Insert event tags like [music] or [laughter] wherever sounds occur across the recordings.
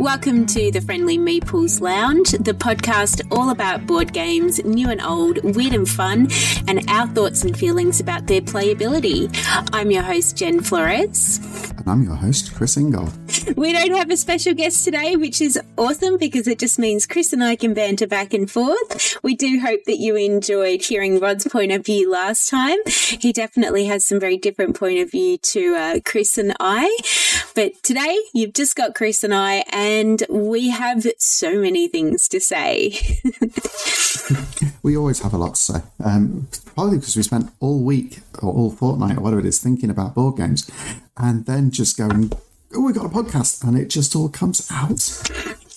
Welcome to the Friendly Meeples Lounge, the podcast all about board games, new and old, weird and fun, and our thoughts and feelings about their playability. I'm your host, Jen Florez. And I'm your host, Chris Ingold. We don't have a special guest today, which is awesome because it just means Chris and I can banter back and forth. We do hope that you enjoyed hearing Rod's point of view last time. He definitely has some very different point of view to uh, Chris and I. But today, you've just got Chris and I, and we have so many things to say. [laughs] we always have a lot to say. Um, probably because we spent all week or all fortnight or whatever it is thinking about board games and then just going, oh, we got a podcast, and it just all comes out.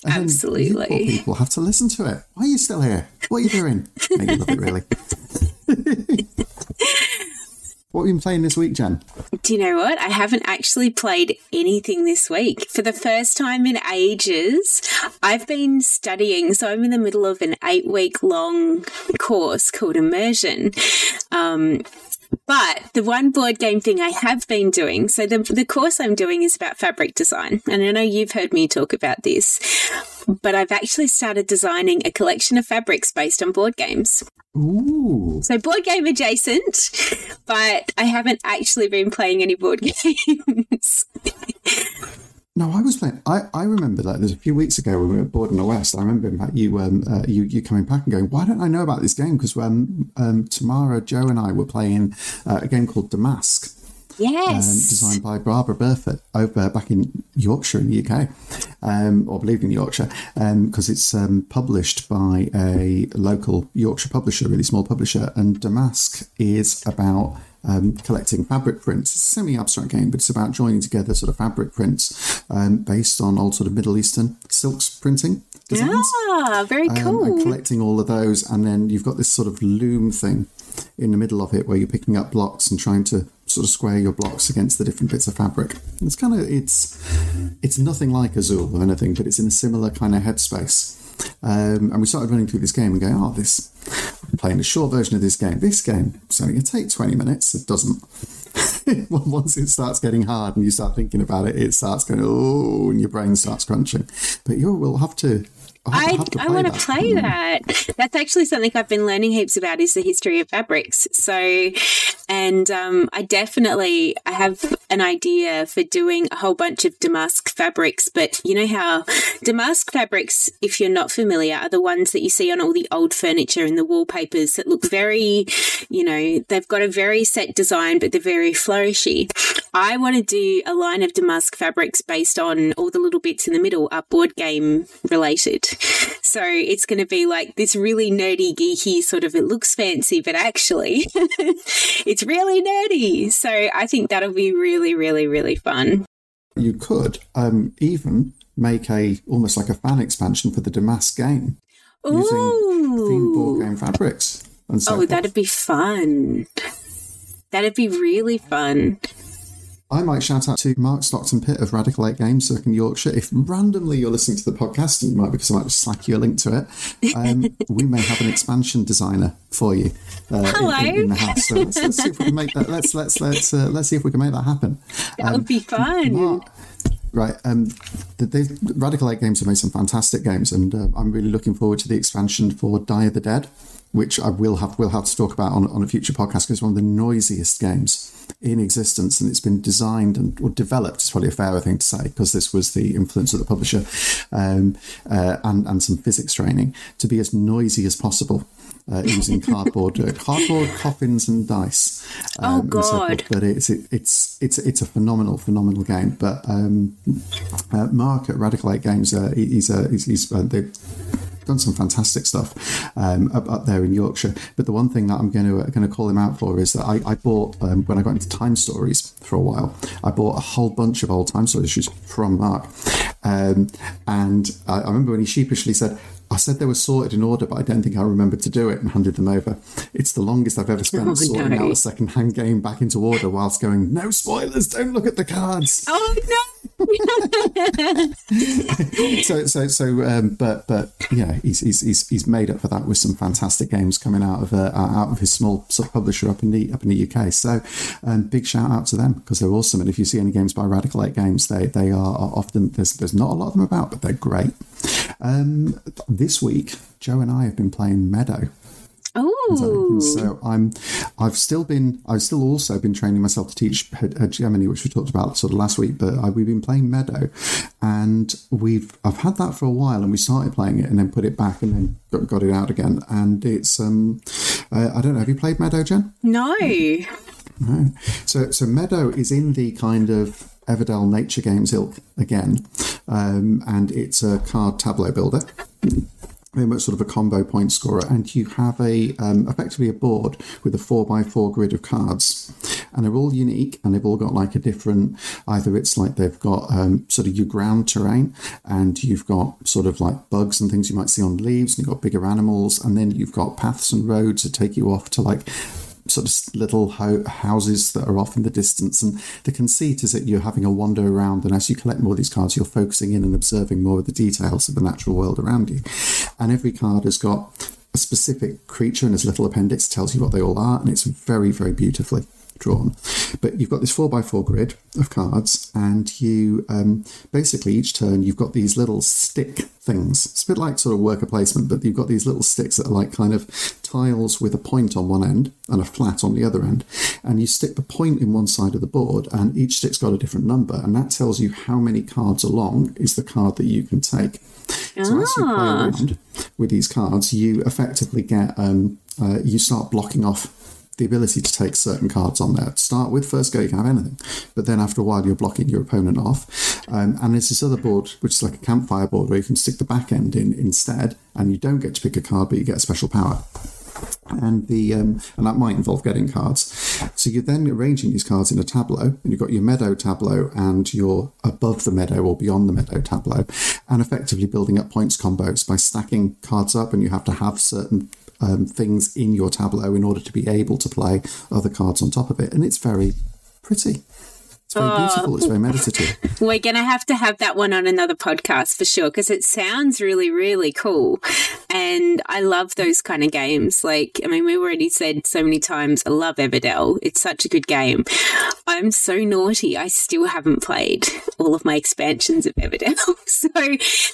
And Absolutely. people have to listen to it. Why are you still here? What are you doing? Make you love it, really. [laughs] what have you been playing this week, Jen? Do you know what? I haven't actually played anything this week. For the first time in ages, I've been studying. So I'm in the middle of an eight week long course called Immersion. Um, but the one board game thing I have been doing, so the, the course I'm doing is about fabric design. And I know you've heard me talk about this, but I've actually started designing a collection of fabrics based on board games. Ooh. So board game adjacent, but I haven't actually been playing any board [laughs] games. No, I was playing. I, I remember that there's a few weeks ago when we were at Board in the West. I remember in fact you um uh, you you coming back and going, why don't I know about this game? Because when um, Tamara, Joe, and I were playing uh, a game called Damask. Yes. Um, designed by Barbara Burford over back in Yorkshire in the UK, um, or I believe in Yorkshire, because um, it's um, published by a local Yorkshire publisher, really small publisher. And Damask is about um, collecting fabric prints. It's a semi-abstract game, but it's about joining together sort of fabric prints um, based on old sort of Middle Eastern silks printing designs. Ah, very Um, cool. and collecting all of those, and then you've got this sort of loom thing in the middle of it where you're picking up blocks and trying to sort of square your blocks against the different bits of fabric. And it's kind of it's it's nothing like Azul or anything, but it's in a similar kind of headspace. Um, and we started running through this game and going, oh, this playing a short version of this game. This game it's only going to take 20 minutes. It doesn't. [laughs] Once it starts getting hard and you start thinking about it, it starts going, oh, and your brain starts crunching. But you will have to. I, I want to play that. That's actually something I've been learning heaps about is the history of fabrics. So, and um, I definitely I have an idea for doing a whole bunch of damask fabrics. But you know how damask fabrics, if you're not familiar, are the ones that you see on all the old furniture and the wallpapers that look very, you know, they've got a very set design, but they're very flourishy. I want to do a line of damask fabrics based on all the little bits in the middle are board game related. [laughs] So it's going to be like this really nerdy, geeky sort of, it looks fancy, but actually [laughs] it's really nerdy. So I think that'll be really, really, really fun. You could um, even make a almost like a fan expansion for the Damask game using themed board game fabrics and so Oh, forth. that'd be fun. That'd be really fun. I might shout out to Mark Stockton Pitt of Radical 8 Games Circuit in Yorkshire. If randomly you're listening to the podcast, and you might because I might just slack you a link to it, um, [laughs] we may have an expansion designer for you uh, in- Hello. in, in the house. So let's, let's see if we can make that. Let's let's let's uh, let's see if we can make that happen. That would be fun. Mark, right. Um, the, the Radical 8 Games have made some fantastic games, and uh, I'm really looking forward to the expansion for Die of the Dead, which I will have will have to talk about on, on a future podcast because it's one of the noisiest games in existence, and it's been designed and or developed. It's probably a fairer thing to say because this was the influence of the publisher um, uh, and and some physics training to be as noisy as possible. Uh, using [laughs] cardboard, uh, cardboard coffins and dice. Oh, so forth. God. But it's it, it's it's it's a phenomenal phenomenal game. But um, uh, Mark at Radical Eight Games, uh, he- he's uh, he's, he's uh, they've done some fantastic stuff um, up, up there in Yorkshire. But the one thing that I'm going to going to call him out for is that I, I bought um, when I got into time stories for a while, I bought a whole bunch of old time Stories issues from Mark, um, and I, I remember when he sheepishly said. I said they were sorted in order, but I don't think I remembered to do it and handed them over. It's the longest I've ever spent [laughs] Oh, sorting no. out a second-hand game back into order whilst going, no spoilers, don't look at the cards. Oh, no. [laughs] so so so um, but but yeah he's, he's he's made up for that with some fantastic games coming out of uh, out of his small sort of publisher up in the up in the UK so um, big shout out to them because they're awesome. And if you see any games by Radical 8 Games they they are, are often there's there's not a lot of them about but they're great. Um, this week Joe and I have been playing Meadow Oh, so I'm, I've still been, I've still also been training myself to teach hegemony, which we talked about sort of last week. But I, we've been playing Meadow, and we've, I've had that for a while, and we started playing it, and then put it back, and then got, got it out again. And it's, um, uh, I don't know, have you played Meadow, Jen? No. No. So, so Meadow is in the kind of Everdell nature games ilk again, um, and it's a card tableau builder very much sort of a combo point scorer, and you have a um, effectively a board with a four by four grid of cards, and they're all unique, and they've all got like a different. Either it's like they've got um, sort of your ground terrain, and you've got sort of like bugs and things you might see on leaves, and you've got bigger animals, and then you've got paths and roads that take you off to like sort of little ho- houses that are off in the distance. And the conceit is that you're having a wander around, and as you collect more of these cards, you're focusing in and observing more of the details of the natural world around you. And every card has got a specific creature in its little appendix, tells you what they all are, and it's very, very beautifully drawn. But you've got this four by four grid of cards, and you um, basically each turn you've got these little stick things. It's a bit like sort of worker placement, but you've got these little sticks that are like kind of tiles with a point on one end and a flat on the other end. And you stick the point in one side of the board, and each stick's got a different number, and that tells you how many cards along is the card that you can take. So as you play Ah. around with these cards, you effectively get um, uh, you start blocking off the ability to take certain cards on there. To start with, first go you can have anything, but then after a while you're blocking your opponent off. Um, and there's this other board which is like a campfire board where you can stick the back end in instead, and you don't get to pick a card, but you get a special power and the um, and that might involve getting cards. So you're then arranging these cards in a tableau, and you've got your meadow tableau and your above the meadow or beyond the meadow tableau, and effectively building up points combos by stacking cards up, and you have to have certain um, things in your tableau in order to be able to play other cards on top of it, and it's very pretty. It's very beautiful. It's very meditative. [laughs] We're going to have to have that one on another podcast for sure because it sounds really, really cool. And I love those kind of games. Like, I mean, we've already said so many times, I love Everdell. It's such a good game. I'm so naughty. I still haven't played all of my expansions of Everdell. [laughs] so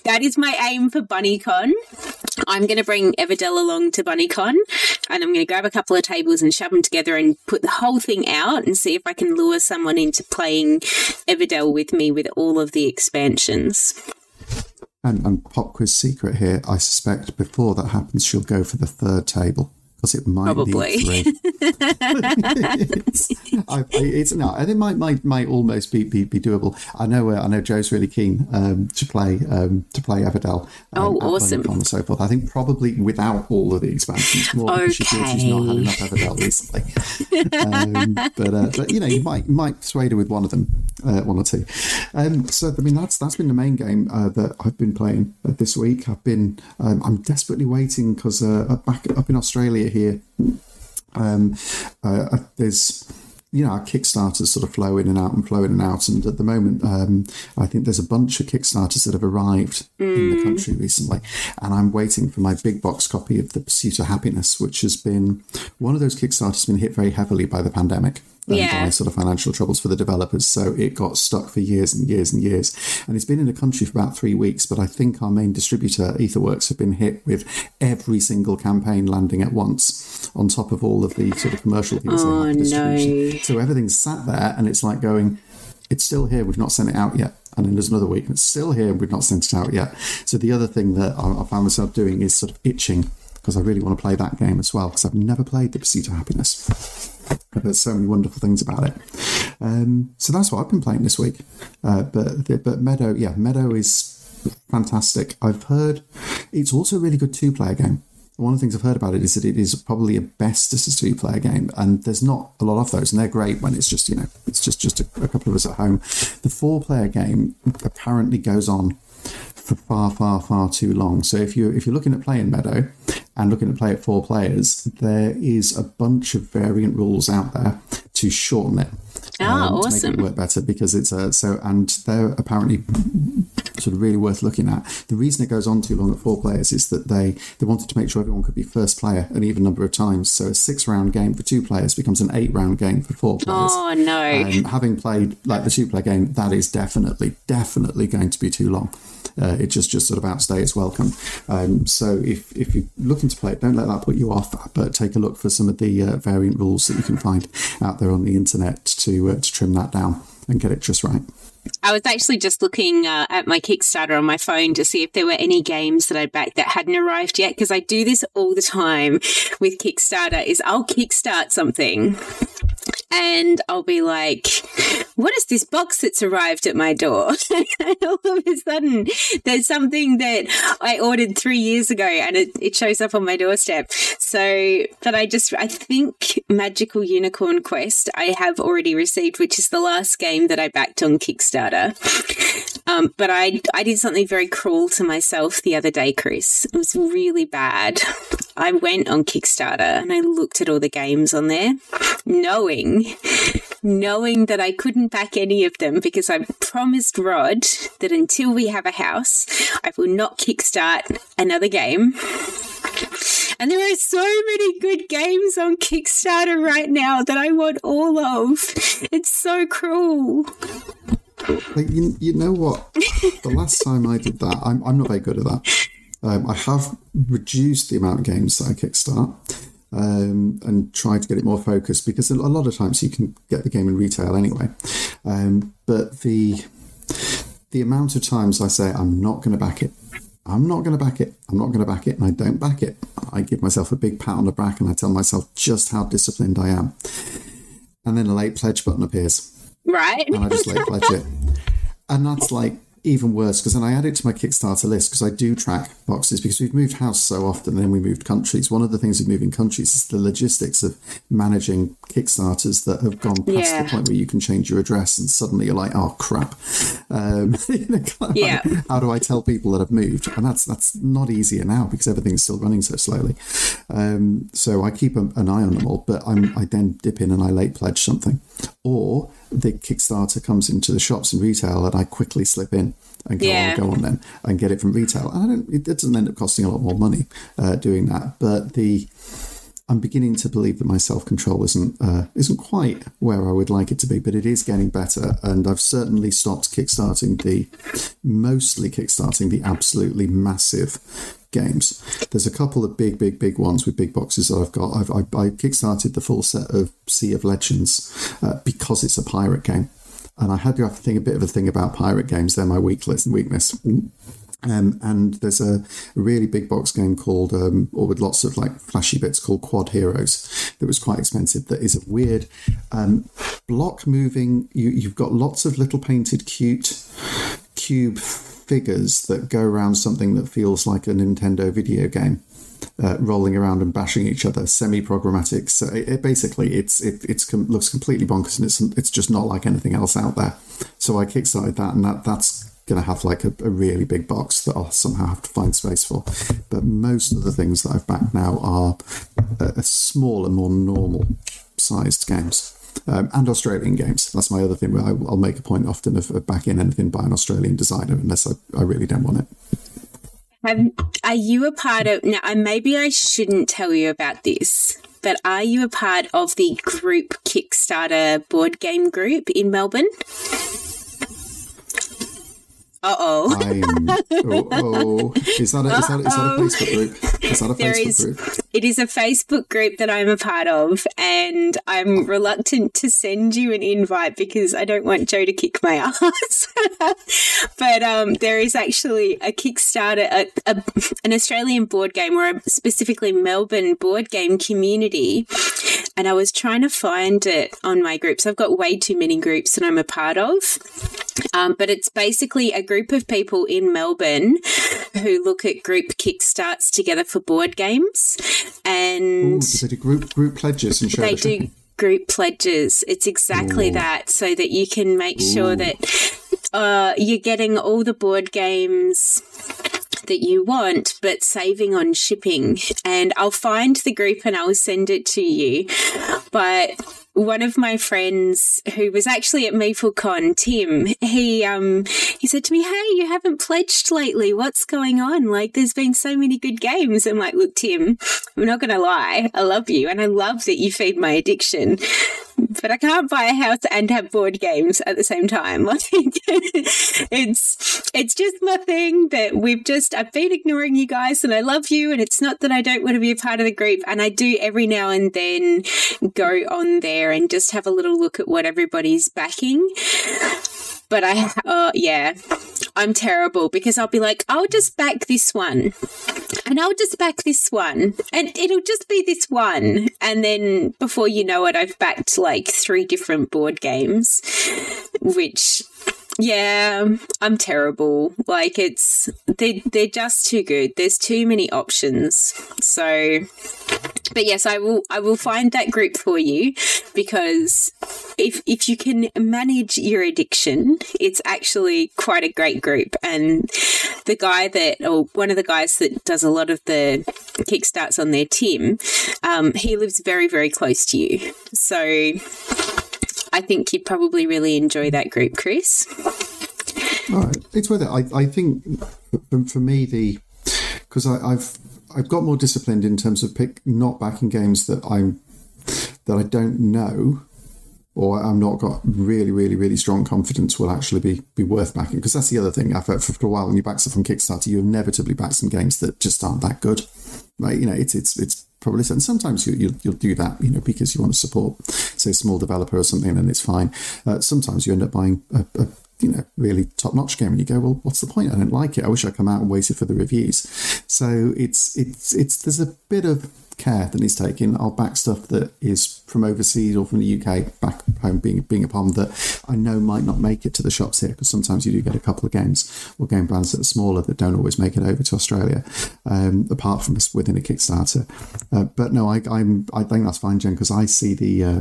that is my aim for BunnyCon. I'm going to bring Everdell along to BunnyCon and I'm going to grab a couple of tables and shove them together and put the whole thing out and see if I can lure someone into playing Everdell with me with all of the expansions. And, and pop quiz secret here. I suspect before that happens, she'll go for the third table because it might Probably. need three. it's, [laughs] [laughs] I, I- it's no, and it might might might almost be be, be doable. I know uh, I know Joe's really keen um, to play um, to play Everdell. Um, Oh, awesome. And so forth. I think probably without all of the expansions, more because she feels she's not had enough Everdell [laughs] recently. um, but, uh, but you know, you might might persuade her with one of them, uh, one or two. Um, so I mean, that's that's been the main game uh, that I've been playing uh, this week. I've been um, I'm desperately waiting because uh, back up in Australia here, um, uh, there's you know, our Kickstarters sort of flow in and out and flow in and out. And at the moment, um, I think there's a bunch of Kickstarters that have arrived in the country recently. And I'm waiting for my big box copy of The Pursuit of Happiness, which has been one of those Kickstarters been hit very heavily by the pandemic. And Yeah. by sort of financial troubles for the developers. So it got stuck for years and years and years. And it's been in the country for about three weeks. But I think our main distributor, Etherworks, have been hit with every single campaign landing at once on top of all of the sort of commercial things Oh, they have distribution. no. So everything's sat there and it's like going, it's still here, we've not sent it out yet. And then there's another week, and it's still here, and we've not sent it out yet. So the other thing that I, I found myself doing is sort of itching because I really want to play that game as well because I've never played The Pursuit of Happiness. I've heard so many wonderful things about it. Um, so that's what I've been playing this week. Uh, but but Meadow, yeah, Meadow is fantastic. I've heard it's also a really good two player game. One of the things I've heard about it is that it is probably a best as a two player game, and there's not a lot of those, and they're great when it's just you know it's just just a, a couple of us at home. The four player game apparently goes on for far, far, far too long. So if you if you're looking at playing Meadow and looking at play at four players, there is a bunch of variant rules out there to shorten it. Oh, um, awesome. to make it work better because it's a so and they're apparently sort of really worth looking at. The reason it goes on too long at four players is that they they wanted to make sure everyone could be first player an even number of times. So a six round game for two players becomes an eight round game for four players. Oh no. Um, having played like the two player game, that is definitely definitely going to be too long. Uh, it just just sort of outstay its welcome. Um, so if if you're looking to play it, don't let that put you off. But take a look for some of the uh, variant rules that you can find out there on the internet to uh, to trim that down and get it just right. I was actually just looking uh, at my Kickstarter on my phone to see if there were any games that I'd backed that hadn't arrived yet. Because I do this all the time with Kickstarter. Is I'll kickstart something, and I'll be like, "What is this box that's arrived at my door?" [laughs] and all of a sudden, there's something that I ordered three years ago, and it, it shows up on my doorstep. So, but I just I think Magical Unicorn Quest I have already received, which is the last game that I backed on Kickstarter. Um, but I, I did something very cruel to myself the other day, Chris. It was really bad. I went on Kickstarter and I looked at all the games on there, knowing, knowing that I couldn't back any of them because I promised Rod that until we have a house, I will not kickstart another game. And there are so many good games on Kickstarter right now that I want all of. It's so cruel. Like, you, you know what? [laughs] the last time I did that, I'm, I'm not very good at that. Um, I have reduced the amount of games that I kickstart um, and try to get it more focused because a lot of times you can get the game in retail anyway. Um, but the the amount of times I say I'm not going to back it, I'm not going to back it, I'm not going to back it, and I don't back it, I give myself a big pat on the back and I tell myself just how disciplined I am. And then a late pledge button appears Right? and I just late pledge it. And that's like even worse because then I add it to my Kickstarter list because I do track boxes because we've moved house so often and then we moved countries. One of the things with moving countries is the logistics of managing Kickstarters that have gone past Yeah. the point where you can change your address and suddenly you're like, oh crap. Um, [laughs] you know, Yeah. how do I tell people that I've moved? And that's that's not easier now because everything's still running so slowly. Um, so I keep a, an eye on them all, but I'm, I then dip in and I late pledge something. Or the Kickstarter comes into the shops and retail and I quickly slip in and go, Yeah. on, go on then and get it from retail. And I don't, it doesn't end up costing a lot more money uh, doing that. But the I'm beginning to believe that my self control isn't uh, isn't quite where I would like it to be, but it is getting better. And I've certainly stopped kickstarting the mostly kickstarting the absolutely massive games. There's a couple of big, big, big ones with big boxes that I've got. I've I, I kickstarted the full set of Sea of Legends uh, because it's a pirate game. And I had to have to think a bit of a thing about pirate games. They're my weakness. Weakness. Um, and there's a really big box game called, um, or with lots of like flashy bits called Quodd Heroes that was quite expensive. That is a weird um, block moving. You, you've got lots of little painted cute cube figures that go around something that feels like a Nintendo video game. Uh, rolling around and bashing each other, semi-programmatic. So it, it basically it's it it's com- looks completely bonkers and it's it's just not like anything else out there. So I kickstarted that, and that that's going to have like a, a really big box that I'll somehow have to find space for. But most of the things that I've backed now are a smaller, more normal sized games. Um, and Australian games. That's my other thing. Where I, I'll make a point often of, of backing anything by an Australian designer unless I, I really don't want it. Have, are you a part of now? Maybe I shouldn't tell you about this, but are you a part of the group Kickstarter board game group in Melbourne? Uh oh. Oh, oh. Is that a, is that, is that a Facebook group? Is that a There Facebook is- group? It is a Facebook group that I'm a part of, and I'm reluctant to send you an invite because I don't want Joe to kick my [laughs] ass. but um, there is actually a Kickstarter, a, a, an Australian board game, or a specifically Melbourne board game community. And I was trying to find it on my groups. I've got way too many groups that I'm a part of. Um, but it's basically a group of people in Melbourne who look at group kickstarts together for board games, Ooh, and do they do group group pledges and they do group pledges. It's exactly Ooh. that, so that you can make sure that uh, you're getting all the board games that you want, but saving on shipping. And I'll find the group and I'll send it to you. But one of my friends who was actually at MapleCon, Tim, he um he said to me, "Hey, you haven't pledged lately. What's going on? Like, there's been so many good games." I'm like, "Look, Tim, I'm not going to lie. I love you, and I love that you feed my addiction." But I can't buy a house and have board games at the same time. [laughs] It's it's just my thing that we've just I've been ignoring you guys and I love you and it's not that I don't want to be a part of the group and I do every now and then go on there and just have a little look at what everybody's backing. But I, oh yeah, I'm terrible because I'll be like, I'll just back this one and I'll just back this one and it'll just be this one. And then before you know it, I've backed like three different board games, which yeah, I'm terrible. Like it's they they're just too good. There's too many options. So but yes, I will I will find that group for you because if if you can manage your addiction, it's actually quite a great group. And the guy that or one of the guys that does a lot of the kickstarts on their team, um, he lives very, very close to you. So I think you'd probably really enjoy that group, Chris. It's worth it. I, I think for, me the because I've I've got more disciplined in terms of pick not backing games that I'm that I don't know or I'm not got really, really, really strong confidence will actually be be worth backing. Because that's the other thing. I've uh, for, for a while when you back stuff from Kickstarter, you inevitably back some games that just aren't that good. Right? You know, it's it's it's probably and sometimes you, you'll, you'll do that you know because you want to support say a small developer or something and it's fine. Uh, sometimes you end up buying a, a you know really top notch game and you go well what's the point? I don't like it. I wish I'd come out and waited for the reviews. So it's it's it's there's a bit of care that needs taking. I'll back stuff that is from overseas or from the UK back home, being being upon that I know might not make it to the shops here because sometimes you do get a couple of games or game brands that are smaller that don't always make it over to Australia, um, apart from within a Kickstarter. Uh, but no, I, I'm I think that's fine, Jen, because I see the uh,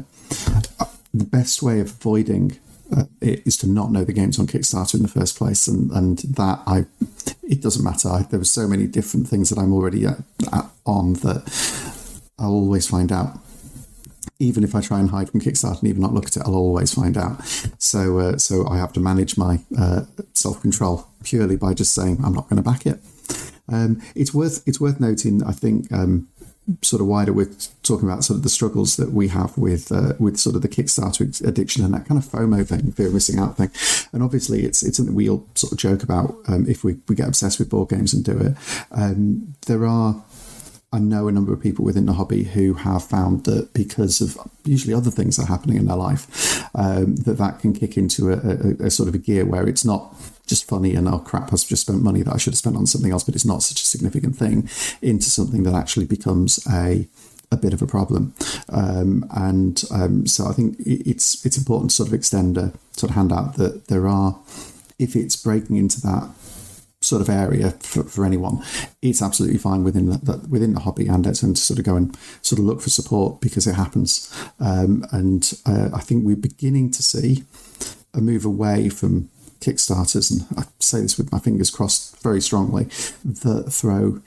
the best way of avoiding uh, is to not know the games on Kickstarter in the first place, and and that I it doesn't matter. I, there were so many different things that I'm already at, at, on that I'll always find out. Even if I try and hide from Kickstarter and even not look at it, I'll always find out. So uh, so I have to manage my uh, self control purely by just saying I'm not going to back it. Um, it's worth it's worth noting. I think um, sort of wider with talking about sort of the struggles that we have with uh, with sort of the Kickstarter addiction and that kind of FOMO thing, fear of missing out thing. And obviously, it's it's something we all sort of joke about um, if we, we get obsessed with board games and do it. Um, there are. I know a number of people within the hobby who have found that because of usually other things that are happening in their life, um, that that can kick into a, a, a sort of a gear where it's not just funny and oh crap, I've just spent money that I should have spent on something else, but it's not such a significant thing, into something that actually becomes a a bit of a problem. Um, and um, so I think it's it's important to sort of extend a sort of handout that there are, if it's breaking into that sort of area for, for anyone, it's absolutely fine within the, within the hobby and it's and to sort of go and sort of look for support because it happens. Um, and uh, I think we're beginning to see a move away from Kickstarters, and I say this with my fingers crossed very strongly, that throw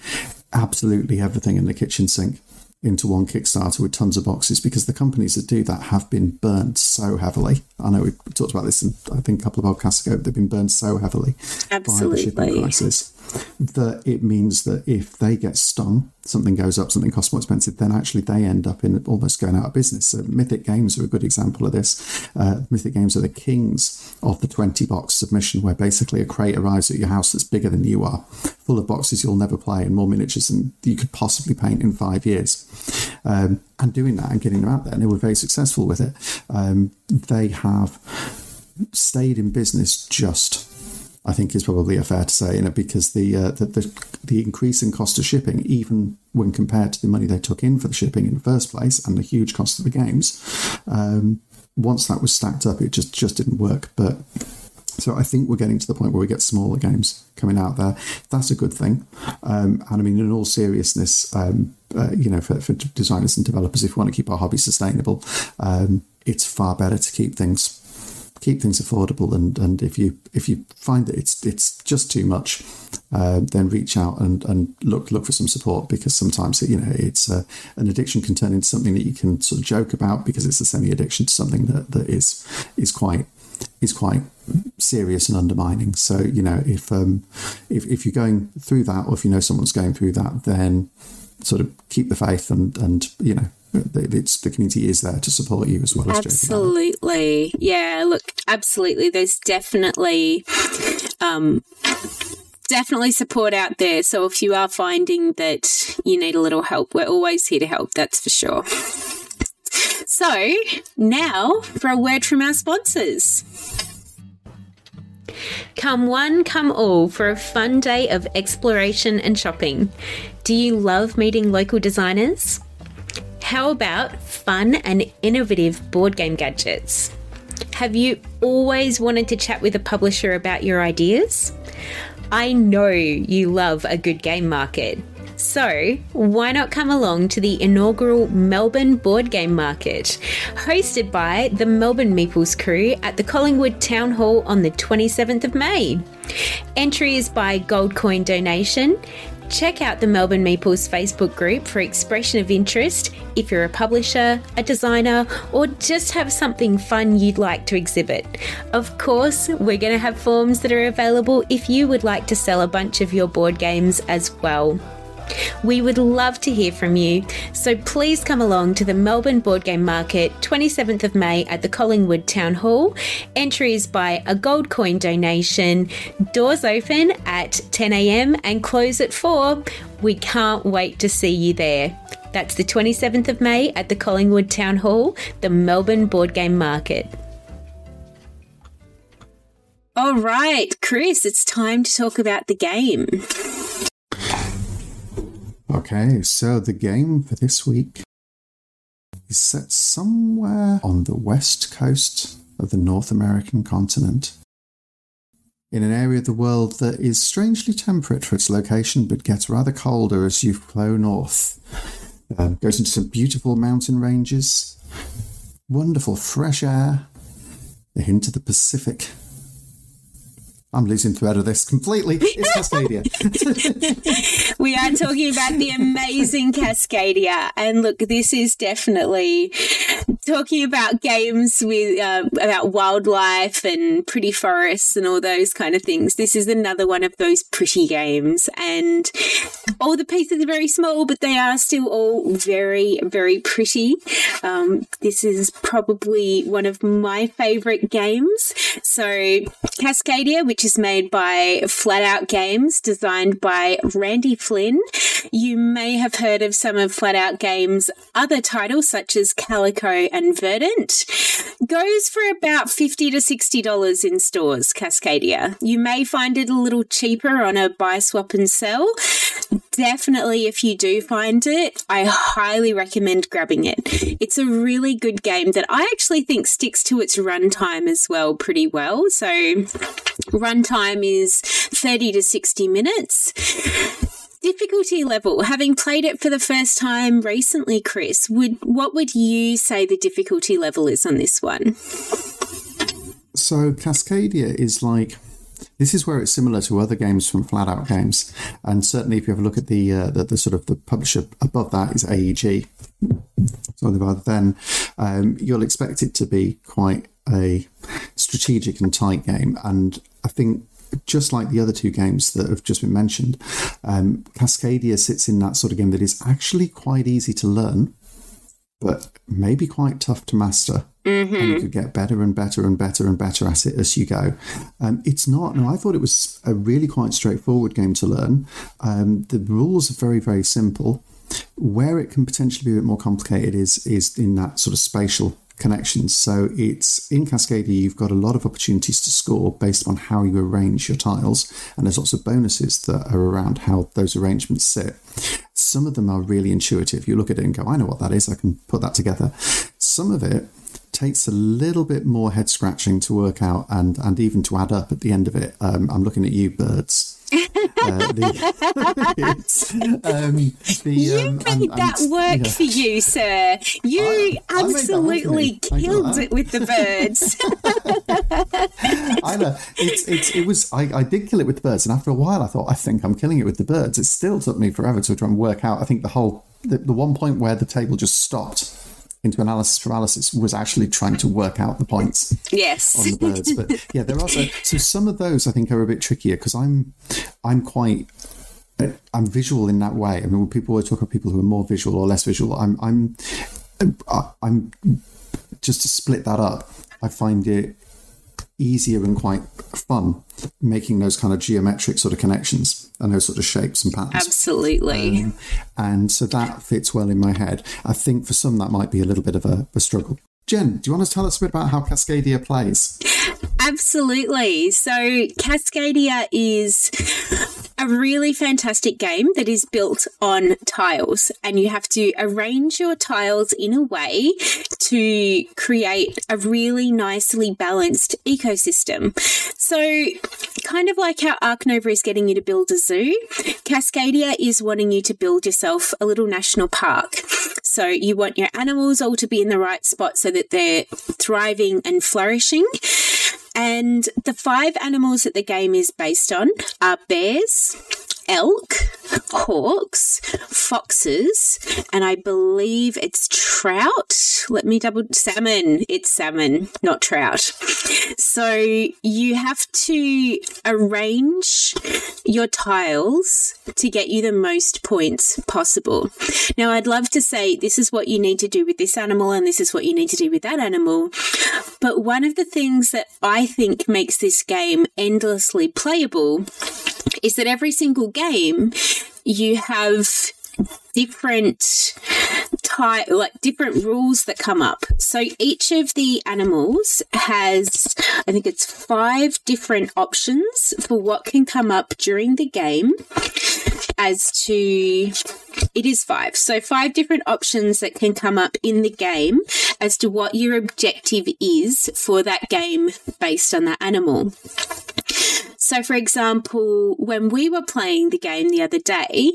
absolutely everything in the kitchen sink into one Kickstarter with tons of boxes because the companies that do that have been burnt so heavily. I know we talked about this, in, I think a couple of podcasts ago. They've been burned so heavily Absolutely. by the shipping crisis that it means that if they get stung, something goes up, something costs more expensive, then actually they end up in almost going out of business. So Mythic Games are a good example of this. Uh, Mythic Games are the kings of the 20 box submission, where basically a crate arrives at your house that's bigger than you are, full of boxes you'll never play and more miniatures than you could possibly paint in five years. Um, and doing that and getting them out there, and they were very successful with it. Um, they have stayed in business just I think is probably a fair to say, you know, because the, uh, the, the the increase in cost of shipping, even when compared to the money they took in for the shipping in the first place and the huge cost of the games, um, once that was stacked up, it just just didn't work. But so I think we're getting to the point where we get smaller games coming out there. That's a good thing. Um, and I mean, in all seriousness, um, uh, you know, for, for, designers and developers, if we want to keep our hobby sustainable, um, it's far better to keep things keep things affordable. And, and if you if you find that it's it's just too much, uh, then reach out and, and look look for some support because sometimes you know it's uh, an addiction can turn into something that you can sort of joke about because it's a semi addiction to something that, that is is quite is quite serious and undermining. So you know if um, if if you're going through that or if you know someone's going through that, then sort of keep the faith and and you know it's the community is there to support you as well as absolutely. Yeah look absolutely. There's definitely um definitely support out there. So if you are finding that you need a little help we're always here to help that's for sure. So now for a word from our sponsors. Come one, come all for a fun day of exploration and shopping. Do you love meeting local designers? How about fun and innovative board game gadgets? Have you always wanted to chat with a publisher about your ideas? I know you love a good game market. So, why not come along to the inaugural Melbourne Board Game Market, hosted by the Melbourne Meeples crew at the Collingwood Town Hall on the 27th of May? Entry is by gold coin donation, Check out the Melbourne Meeples Facebook group for expression of interest if you're a publisher, a designer, or just have something fun you'd like to exhibit. Of course, we're going to have forms that are available if you would like to sell a bunch of your board games as well. We would love to hear from you, so please come along to the Melbourne Board Game Market 27th of May at the Collingwood Town Hall. Entries by a gold coin donation. Doors open at 10am and close at 4. We can't wait to see you there. That's the 27th of May at the Collingwood Town Hall, the Melbourne Board Game Market. All right, Chris, it's time to talk about the game. Okay, so the game for this week is set somewhere on the west coast of the North American continent. In an area of the world that is strangely temperate for its location but gets rather colder as you flow north. Um, goes into some beautiful mountain ranges, wonderful fresh air, a hint of the Pacific I'm losing thread of this completely. It's Cascadia. [laughs] we are talking about the amazing Cascadia. And look, this is definitely talking about games with uh, about wildlife and pretty forests and all those kind of things. This is another one of those pretty games. And all the pieces are very small, but they are still all very, very pretty. Um, this is probably one of my favorite games. So, Cascadia, which is made by Flat Out Games, designed by Randy Flynn. You may have heard of some of Flat Out Games' other titles, such as Calico and Verdant. Goes for about 50 to $60 in stores, Cascadia. You may find it a little cheaper on a buy, swap, and sell. Definitely, if you do find it, I highly recommend grabbing it. It's a really good game that I actually think sticks to its runtime as well pretty well. So, runtime is 30 to 60 minutes. Difficulty level, having played it for the first time recently, Chris, would what would you say the difficulty level is on this one? So Cascadia is like this is where it's similar to other games from Flat Out Games, and certainly if you have a look at the uh, the, the, sort of the publisher above that is AEG. So rather than um, you'll expect it to be quite a strategic and tight game, and I think just like the other two games that have just been mentioned, um, Cascadia sits in that sort of game that is actually quite easy to learn, but maybe quite tough to master. Mm-hmm. And you could get better and better and better and better at it as you go. Um, it's not, no, I thought it was a really quite straightforward game to learn. Um, the rules are very, very simple. Where it can potentially be a bit more complicated is is in that sort of spatial connections. So it's in Cascadia, you've got a lot of opportunities to score based on how you arrange your tiles, and there's lots of bonuses that are around how those arrangements sit. Some of them are really intuitive. You look at it and go, I know what that is, I can put that together. Some of it takes a little bit more head scratching to work out and, and even to add up at the end of it. Um, I'm looking at you, birds. Uh, the, [laughs] um, the, You um, made that work yeah. for you, sir. You I- I made that work for absolutely. I killed it with the birds. [laughs] I know it's it's it was I, I did kill it with the birds, and after a while, I thought I think I'm killing it with the birds. It still took me forever to try and work out. I think the whole the, the one point where the table just stopped into analysis paralysis was actually trying to work out the points yes. on the birds. But yeah, there are so, so some of those I think are a bit trickier because I'm I'm quite I'm visual in that way. I mean, when people always talk about people who are more visual or less visual, I'm I'm I'm just to split that up. I find it easier and quite fun making those kind of geometric sort of connections and those sort of shapes and patterns. Absolutely. Um, and so that fits well in my head. I think for some that might be a little bit of a, a struggle. Jen, do you want to tell us a bit about how Cascadia plays? Absolutely. So, Cascadia is a really fantastic game that is built on tiles, and you have to arrange your tiles in a way to create a really nicely balanced ecosystem. So, kind of like how Ark Nova is getting you to build a zoo, Cascadia is wanting you to build yourself a little national park. So, you want your animals all to be in the right spot so that they're thriving and flourishing. And the five animals that the game is based on are bears, elk, hawks, foxes, and I believe it's trout. Let me double salmon. It's salmon, not trout. So you have to arrange your tiles to get you the most points possible. Now, I'd love to say this is what you need to do with this animal and this is what you need to do with that animal. But one of the things that I think makes this game endlessly playable is that every single game you have different type like different rules that come up so each of the animals has i think it's five different options for what can come up during the game as to it is five. So, five different options that can come up in the game as to what your objective is for that game based on that animal. So, for example, when we were playing the game the other day,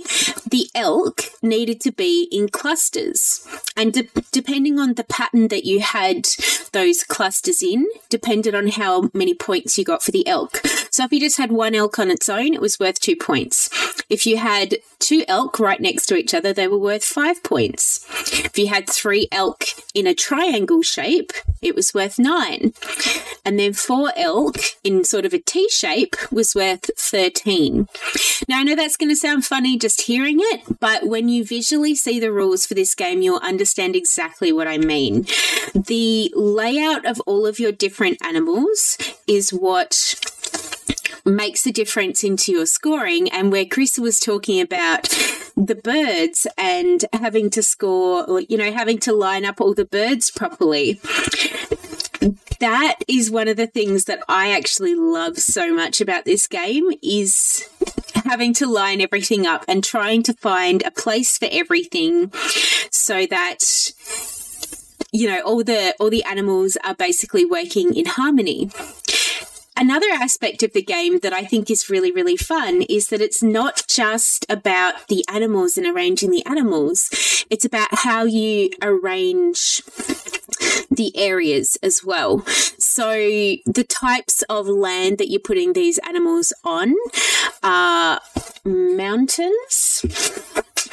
the elk needed to be in clusters. And de- depending on the pattern that you had those clusters in, depended on how many points you got for the elk. So, if you just had one elk on its own, it was worth two points. If you had two elk right next to each other, they were worth five points. If you had three elk in a triangle shape, it was worth nine. And then four elk in sort of a T shape was worth 13. Now, I know that's going to sound funny just hearing it, but when you visually see the rules for this game, you'll understand exactly what I mean. The layout of all of your different animals is what makes a difference into your scoring and where Chris was talking about the birds and having to score you know having to line up all the birds properly. That is one of the things that I actually love so much about this game is having to line everything up and trying to find a place for everything so that you know all the all the animals are basically working in harmony Another aspect of the game that I think is really, really fun is that it's not just about the animals and arranging the animals, it's about how you arrange the areas as well. So, the types of land that you're putting these animals on are mountains.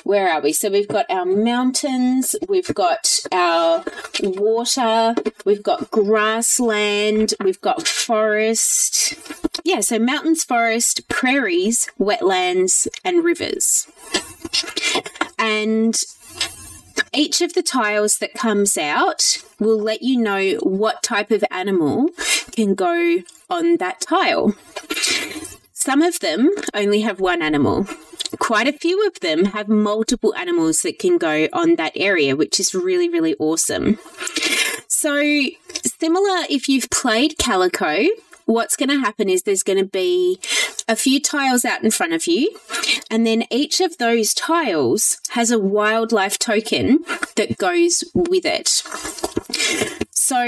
Where are we? So we've got our mountains, we've got our water, we've got grassland, we've got forest. Yeah, so mountains, forest, prairies, wetlands, and rivers. And each of the tiles that comes out will let you know what type of animal can go on that tile. Some of them only have one animal. Quite a few of them have multiple animals that can go on that area, which is really, really awesome. So, similar if you've played Calico, what's going to happen is there's going to be a few tiles out in front of you, and then each of those tiles has a wildlife token that goes with it. So,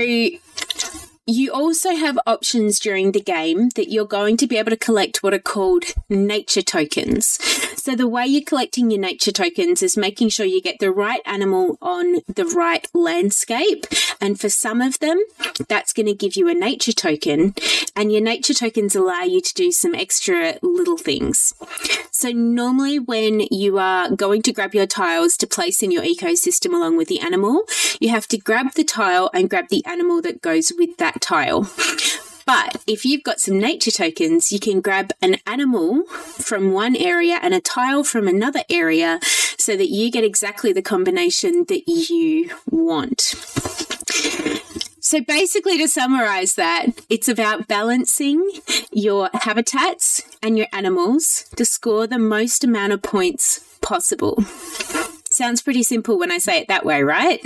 you also have options during the game that you're going to be able to collect what are called nature tokens. So, the way you're collecting your nature tokens is making sure you get the right animal on the right landscape. And for some of them, that's going to give you a nature token. And your nature tokens allow you to do some extra little things. So, normally, when you are going to grab your tiles to place in your ecosystem along with the animal, you have to grab the tile and grab the animal that goes with that tile. But if you've got some nature tokens, you can grab an animal from one area and a tile from another area so that you get exactly the combination that you want. So basically, to summarize that, it's about balancing your habitats and your animals to score the most amount of points possible. Sounds pretty simple when I say it that way, right?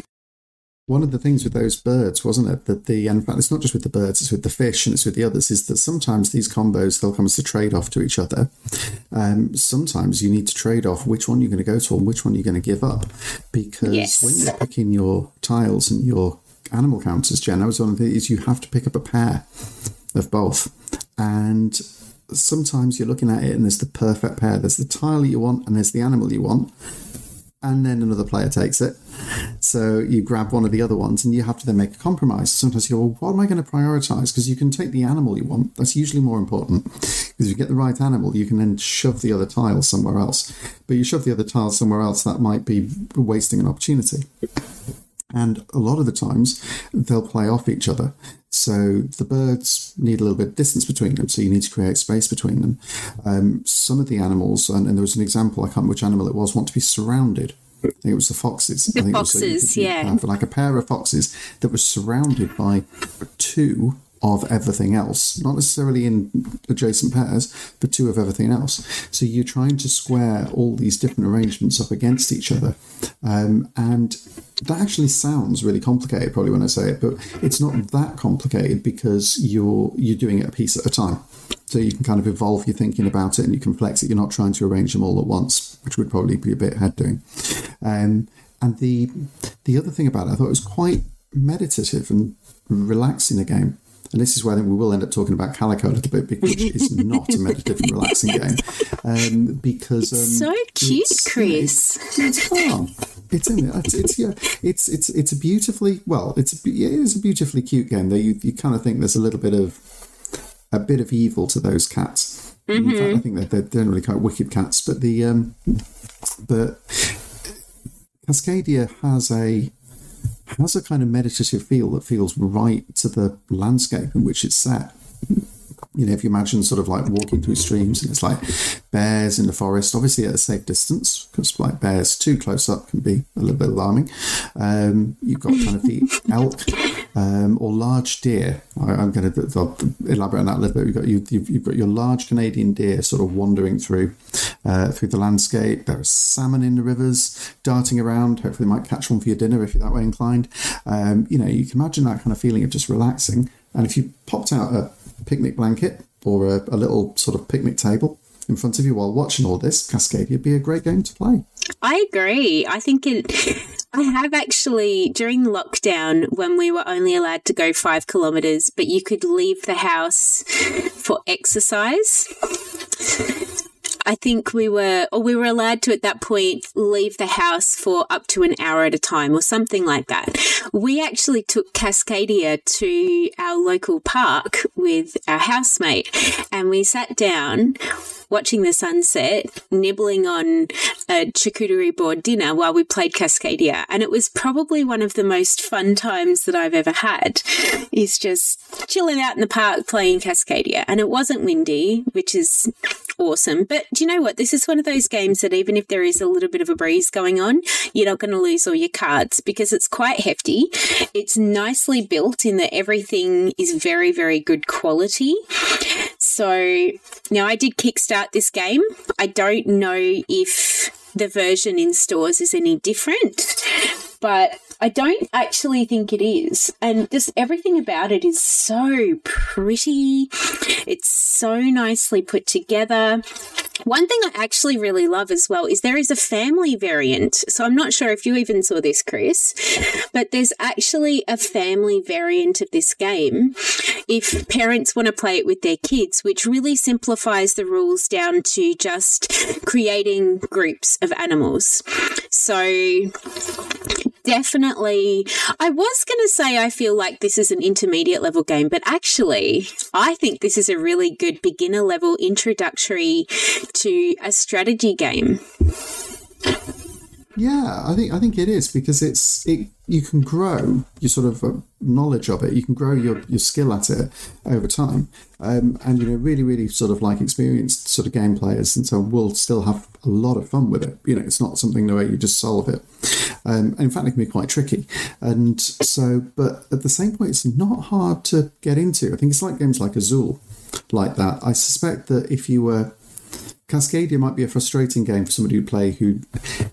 one of the things with those birds, wasn't it, that the and in fact it's not just with the birds, it's with the fish and it's with the others, is that sometimes these combos they'll come as a trade off to each other. Um, sometimes you need to trade off which one you're going to go to and which one you're going to give up, because Yes. when you're picking your tiles and your animal counters, Jen, that was one of the is you have to pick up a pair of both, and sometimes you're looking at it and there's the perfect pair. There's the tile you want and there's the animal you want and then another player takes it. So you grab one of the other ones and you have to then make a compromise. Sometimes you go, well, what am I going to prioritize? Because you can take the animal you want. That's usually more important. Because if you get the right animal, you can then shove the other tile somewhere else. But you shove the other tile somewhere else, that might be wasting an opportunity. And a lot of the times, they'll play off each other. So the birds need a little bit of distance between them, so you need to create space between them. Um, some of the animals, and, and there was an example, I can't remember which animal it was, want to be surrounded. I think it was the foxes. The I think it was foxes, could yeah. like a pair of foxes that was surrounded by two of everything else, not necessarily in adjacent pairs, but two of everything else. So you're trying to square all these different arrangements up against each other. Um, and that actually sounds really complicated, probably when I say it, but it's not that complicated because you're you're doing it a piece at a time. So you can kind of evolve your thinking about it and you can flex it. You're not trying to arrange them all at once, which would probably be a bit head doing. Um, and the the other thing about it, I thought it was quite meditative and relaxing a game. And this is where I think we will end up talking about Calico a little bit, because it's not a meditative and relaxing game. Um, because um, so cute, it's- yeah, Chris. it's, it's calm. It's in it. It's, it's yeah. It's it's it's a beautifully well. It's a, it is a beautifully cute game. Though you you kind of think there's a little bit of a bit of evil to those cats. In fact, I think they're, they're generally quite wicked cats. But the um, but Cascadia has a has a kind of meditative feel that feels right to the landscape in which it's set. You know, if you imagine sort of like walking through streams and it's like bears in the forest, obviously at a safe distance, because like bears too close up can be a little bit alarming. Um, you've got kind of the elk um, or large deer. I, I'm going to elaborate on that a little bit. You've got you, you've, you've got your large Canadian deer sort of wandering through uh, through the landscape. There are salmon in the rivers darting around. Hopefully, might catch one for your dinner if you're that way inclined. Um, you know, you can imagine that kind of feeling of just relaxing. And if you popped out a picnic blanket or a, a little sort of picnic table in front of you while watching all this, Cascadia would be a great game to play. I agree. I think it. I have actually, during lockdown, when we were only allowed to go five kilometres, but you could leave the house for exercise. I think we were, or we were allowed to at that point leave the house for up to an hour at a time or something like that. We actually took Cascadia to our local park with our housemate and we sat down watching the sunset, nibbling on a charcuterie board dinner while we played Cascadia. And it was probably one of the most fun times that I've ever had, is just chilling out in the park playing Cascadia. And it wasn't windy, which is awesome. But do you know what? This is one of those games that even if there is a little bit of a breeze going on, you're not going to lose all your cards because it's quite hefty. It's nicely built in that everything is very, very good quality. So now I did kickstart this game. I don't know if the version in stores is any different, but I don't actually think it is. And just everything about it is so pretty. It's so nicely put together. One thing I actually really love as well is there is a family variant. So I'm not sure if you even saw this, Chris, but there's actually a family variant of this game if parents want to play it with their kids, which really simplifies the rules down to just creating groups of animals. So definitely. I was going to say I feel like this is an intermediate level game, but actually, I think this is a really good beginner level introductory to a strategy game. Yeah, I think I think it is because it's it. You can grow your sort of uh, knowledge of it. You can grow your, your skill at it over time, um, and you know really really sort of like experienced sort of game players, and so will still have a lot of fun with it. You know, it's not something the way you just solve it. Um, in fact, it can be quite tricky, and so but at the same point, it's not hard to get into. I think it's like games like Azul, like that. I suspect that if you were Cascadia might be a frustrating game for somebody who play who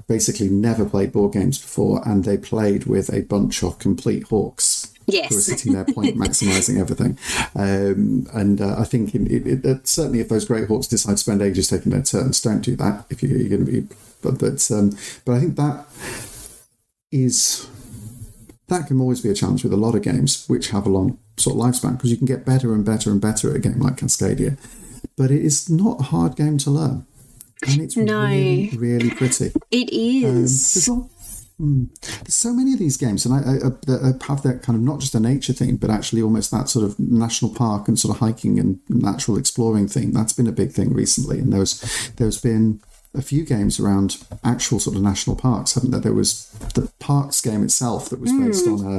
basically never played board games before and they played with a bunch of complete hawks. Yes. Who are sitting there point [laughs] maximizing everything. Um, and uh, I think it, it, it, certainly if those great hawks decide to spend ages taking their turns, don't do that if you, are going to be. But, but, um, but I think that is. That can always be a challenge with a lot of games which have a long sort of lifespan because you can get better and better and better at a game like Cascadia but it is not a hard game to learn. And it's no. really, really pretty. It is. Um, there's, mm, there's, so many of these games, and I, I, I, have that kind of not just a nature thing, but actually almost that sort of national park and sort of hiking and natural exploring thing. That's been a big thing recently, and there's there's been a few games around actual sort of national parks, haven't there? There was the parks game itself that was based mm. on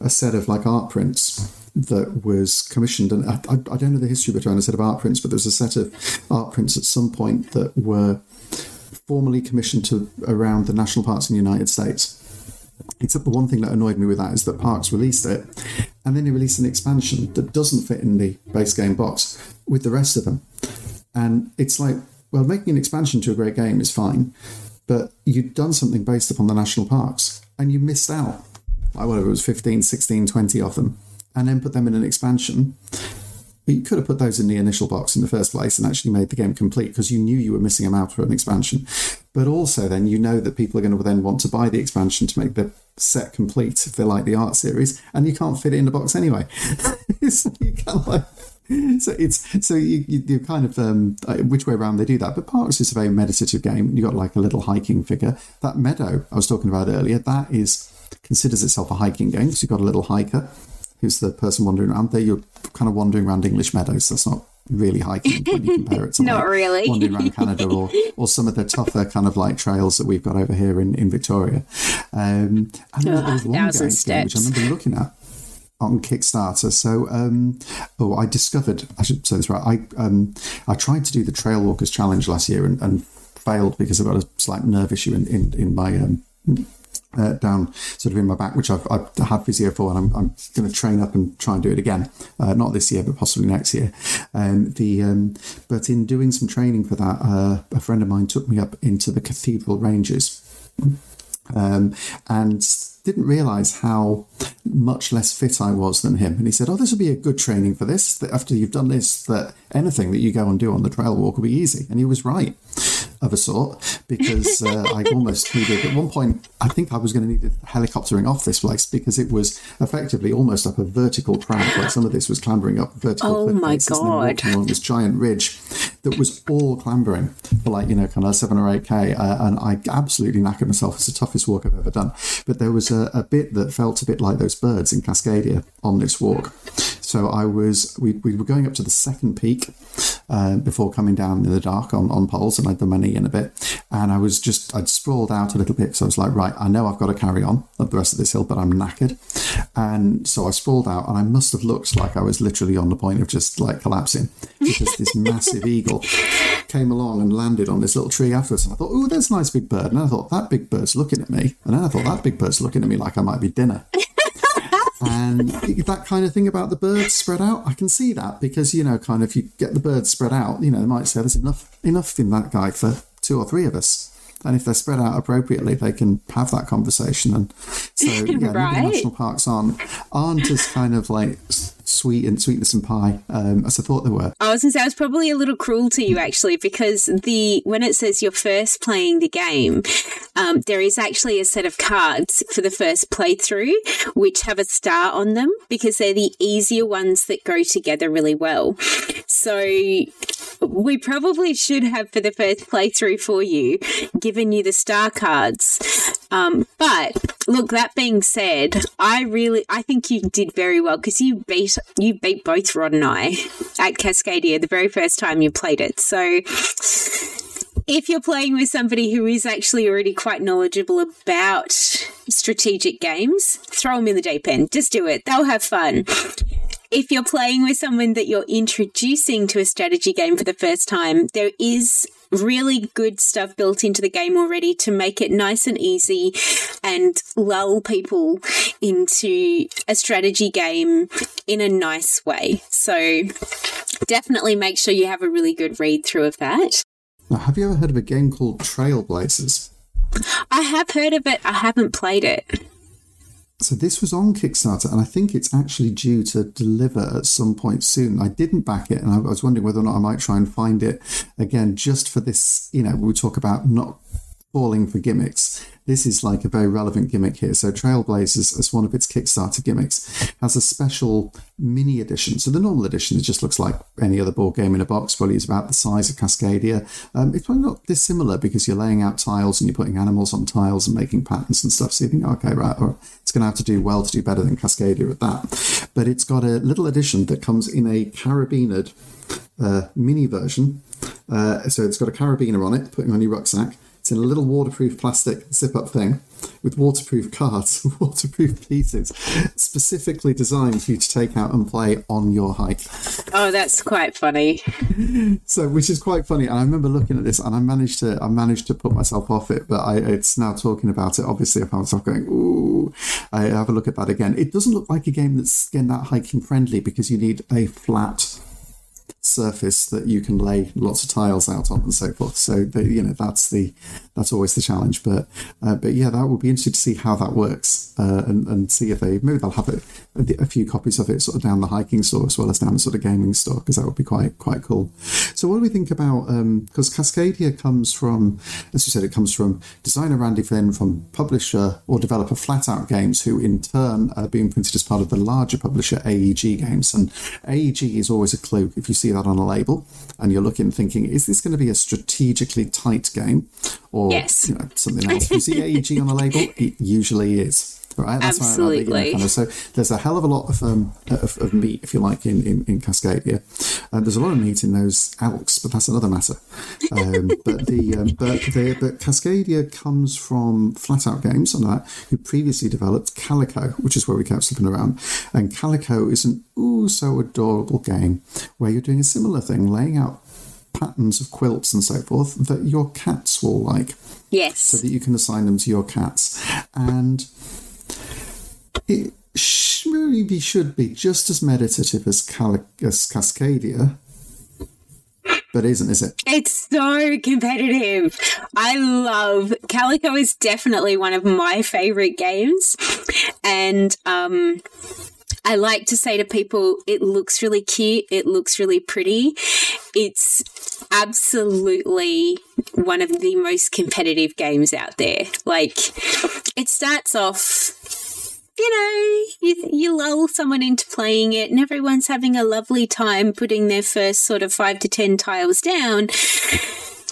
a, a set of like art prints that was commissioned, and I, I, don't know the history behind a set of art prints, but there was a set of art prints at some point that were formally commissioned to around the national parks in the United States. Except the one thing that annoyed me with that is that Parks released it, and then he released an expansion that doesn't fit in the base game box with the rest of them. And it's like, well, making an expansion to a great game is fine, but you'd done something based upon the national parks, and you missed out. Like whatever it was 15, 16, 20 of them and then put them in an expansion. But you could have put those in the initial box in the first place and actually made the game complete because you knew you were missing them out for an expansion. But also, then you know that people are going to then want to buy the expansion to make the set complete if they like the art series, and you can't fit it in the box anyway. [laughs] so you can't like so it's so you, you kind of um, uh, which way around they do that. But Parks is a very meditative game. You got like a little hiking figure. That meadow I was talking about earlier, that is considers itself a hiking game. So you've got a little hiker who's the person wandering around there. You're kind of wandering around English meadows. That's not really hiking [laughs] when you compare it to not like really wandering around Canada or, [laughs] or some of the tougher kind of like trails that we've got over here in, in Victoria. Um, and then there was one game, game which I remember looking at on Kickstarter. So, um, oh, I discovered I should say this right. I um, I tried to do the Trail Walkers Challenge last year and, and failed because I've got a slight nerve issue in in, in my um, uh, down sort of in my back, which I've, I've had physio for, and I'm, I'm going to train up and try and do it again. Uh, not this year, but possibly next year. Um, the um, but in doing some training for that, uh, a friend of mine took me up into the Cathedral Ranges, um, and didn't realise how much less fit I was than him. And he said, "Oh, this will be a good training for this. That after you've done this, that anything that you go and do on the trail walk will be easy." And he was right of a sort because uh, I almost needed at one point. I think I was going to need a helicoptering off this place because it was effectively almost up a vertical track. Like some of this was clambering up vertical. Oh my god! along this giant ridge that was all clambering for like you know kind of seven or eight k, uh, and I absolutely knackered myself. It's the toughest walk I've ever done. But there was a, a bit that felt a bit like those birds in Cascadia on this walk. So I was we, we were going up to the second peak uh, before coming down in the dark on, on poles, and I'd the money in a bit, and I was just I'd sprawled out a little bit, so I was like, right, I know I've got to carry on up the rest of this hill, but I'm knackered, and so I sprawled out, and I must have looked like I was literally on the point of just like collapsing. Because this [laughs] massive eagle came along and landed on this little tree afterwards, and I thought, oh, there's a nice big bird, and I thought that big bird's looking at me, and then I thought that big bird's looking at me like I might be dinner and that kind of thing about the birds spread out, I can see that because you know, kind of, you get the birds spread out. You know, they might say there's enough enough in that guy for two or three of us, and if they're spread out appropriately, they can have that conversation. And so, [laughs] yeah, right. national parks aren't aren't as kind of like sweet and sweetness and pie um, as I thought they were. I was going to say I was probably a little cruel to you actually because the when it says you're first playing the game, um, there is actually a set of cards for the first playthrough which have a star on them because they're the easier ones that go together really well. So we probably should have for the first playthrough for you given you the star cards. Um, but look, that being said, I really I think you did very well because you beat you beat both Rod and I at Cascadia the very first time you played it. So if you're playing with somebody who is actually already quite knowledgeable about strategic games, throw them in the deep end. Just do it. They'll have fun if you're playing with someone that you're introducing to a strategy game for the first time, there is really good stuff built into the game already to make it nice and easy and lull people into a strategy game in a nice way. So definitely make sure you have a really good read through of that. Now, have you ever heard of a game called Trailblazers? I have heard of it. I haven't played it. So this was on Kickstarter, and I think it's actually due to deliver at some point soon. I didn't back it, and I was wondering whether or not I might try and find it again, just for this. You know, we talk about not falling for gimmicks this is like a very relevant gimmick here. So Trailblazers, as one of its Kickstarter gimmicks, has a special mini edition. So the normal edition, it just looks like any other board game in a box, probably is about the size of Cascadia. Um, it's probably not dissimilar because you're laying out tiles and you're putting animals on tiles and making patterns and stuff. So you think, okay, right, it's going to have to do well to do better than Cascadia at that. But it's got a little edition that comes in a carabinered uh, mini version. Uh, so it's got a carabiner on it, putting on your rucksack it's in a little waterproof plastic zip up thing with waterproof cards, [laughs] waterproof pieces, specifically designed for you to take out and play on your hike. Oh, that's quite funny. so, which is quite funny. And I remember looking at this, and I managed to, I managed to put myself off it. But I, it's now talking about it. Obviously, I found myself going, "Ooh!" I have a look at that again. It doesn't look like a game that's again that hiking friendly because you need a flat surface that you can lay lots of tiles out on and so forth. So the, you know that's the that's always the challenge. But uh, but yeah, that will be interesting to see how that works uh, and and see if they maybe they'll have a, a, few copies of it sort of down the hiking store as well as down the sort of gaming store because that would be quite quite cool. So what do we think about because um, Cascadia comes from as you said it comes from designer Randy Flynn from publisher or developer Flatout Games who in turn are being printed as part of the larger publisher AEG Games and AEG is always a clue if you see that on a label and you're looking thinking, is this going to be a strategically tight game or yes. you know, something else? You see AEG on a label, it usually is. Right? That's Absolutely. Why I, you kind of, so there's a hell of a lot of um, of, of, meat, if you like, in in, in Cascadia. Uh, there's a lot of meat in those elks, but that's another matter. Um, [laughs] but the um, but the but Cascadia comes from Flatout Games on that, who previously developed Calico, which is where we kept slipping around. And Calico is an ooh so adorable game where you're doing a similar thing, laying out patterns of quilts and so forth that your cats will like. Yes. So that you can assign them to your cats. And it maybe should be just as meditative as, Cal- as Cascadia, but isn't, is it? It's so competitive. I love Calico is definitely one of my favorite games, and um, I like to say to people, it looks really cute, it looks really pretty. It's absolutely one of the most competitive games out there. Like, it starts off you know, you, you lull someone into playing it and everyone's having a lovely time putting their first sort of five to 10 tiles down.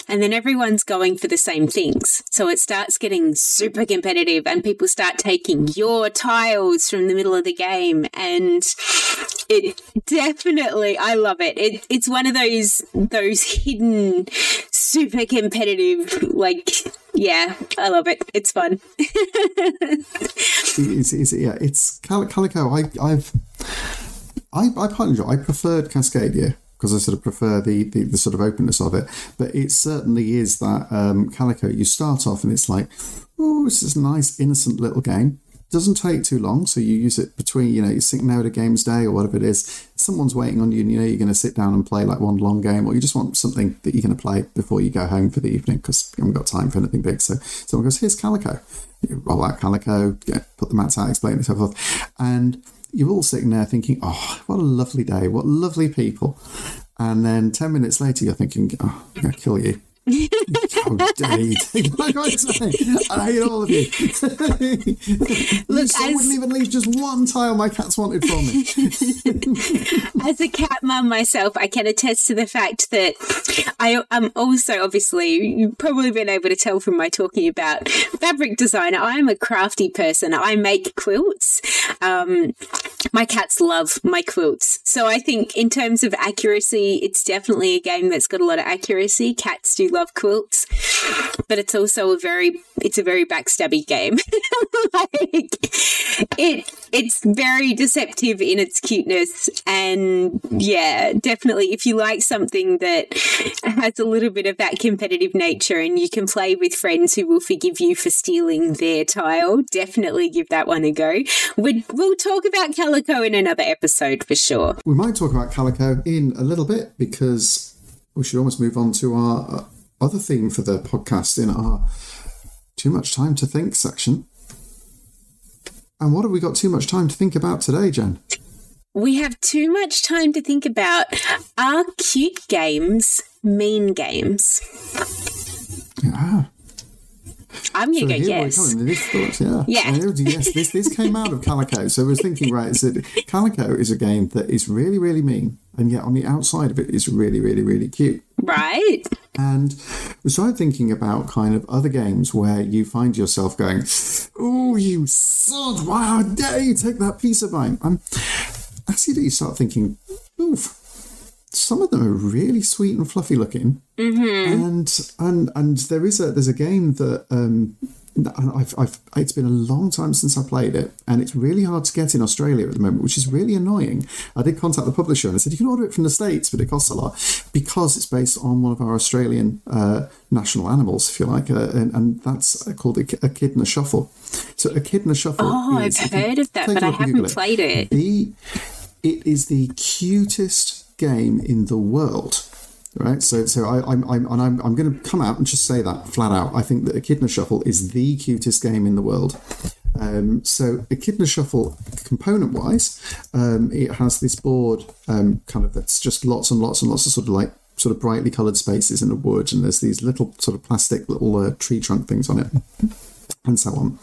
And then everyone's going for the same things. So it starts getting super competitive and people start taking your tiles from the middle of the game. And it definitely, I love it. it it's one of those, those hidden, super competitive, like, yeah, I love it. It's fun. it's, it's, yeah, it's Calico. I, I've, I, I enjoy. I preferred Cascadia because I sort of prefer the, the, the, sort of openness of it. But it certainly is that um, Calico. You start off and it's like, oh, this is a nice, innocent little game. Doesn't take too long, so you use it between, you know, you sync now to games day or whatever it is. Someone's waiting on you, and you know you're going to sit down and play like one long game, or you just want something that you're going to play before you go home for the evening because you haven't got time for anything big. So someone goes, "Here's Calico." You roll out Calico, get, put the mats out, explain it, so forth, and you're all sitting there thinking, oh, what a lovely day, what lovely people. And then 10 minutes later, you're thinking, oh, I'm going to kill you. [laughs] Dare [laughs] [laughs] you take my I hate all of you. Look, I wouldn't even leave just one tile my cats wanted from me. as a cat mum myself, I can attest to the fact that I am also obviously you've probably been able to tell from my talking about fabric design. I am a crafty person. I make quilts. Um, my cats love my quilts, so I think in terms of accuracy, it's definitely a game that's got a lot of accuracy. Cats do love quilts, but it's also a very it's a very backstabby game. [laughs] like it it's very deceptive in its cuteness and yeah, definitely if you like something that has a little bit of that competitive nature and you can play with friends who will forgive you for stealing their tile, definitely give that one a go. we we'll talk about Calico in another episode for sure. We might talk about Calico in a little bit because we should almost move on to our uh, other theme for the podcast in our too much time to think section. And what have we got too much time to think about today, Jen? We have too much time to think about are cute games mean games? Yeah. I'm going to so go yes. This yeah. [laughs] Yeah. yes, this, this came out of Calico. So I was thinking, right, Is so Calico is a game that is really, really mean. And yet on the outside of it is really, really, really cute. Right. And we started thinking about kind of other games where you find yourself going, oh, you sod, why dare you take that piece of mine? And I see that you start thinking, oof, some of them are really sweet and fluffy looking, mm-hmm. and and and there is a there's a game that um, I've, I've it's been a long time since I played it, and it's really hard to get in Australia at the moment, which is really annoying. I did contact the publisher and I said you can order it from the states, but it costs a lot because it's based on one of our Australian uh, national animals, if you like, uh, and, and, that's called a, Echidna Shuffle. So Echidna Shuffle. Oh, is, I've heard of that, but I haven't played it. The it is the cutest game in the world. Right, so so I, am I'm and I'm, I'm going to come out and just say that flat out. I think that Echidna Shuffle is the cutest game in the world. Um, so Echidna Shuffle, component wise, um, it has this board um, kind of that's just lots and lots and lots of sort of like sort of brightly coloured spaces in the wood, and there's these little sort of plastic little uh, tree trunk things on it. And so on,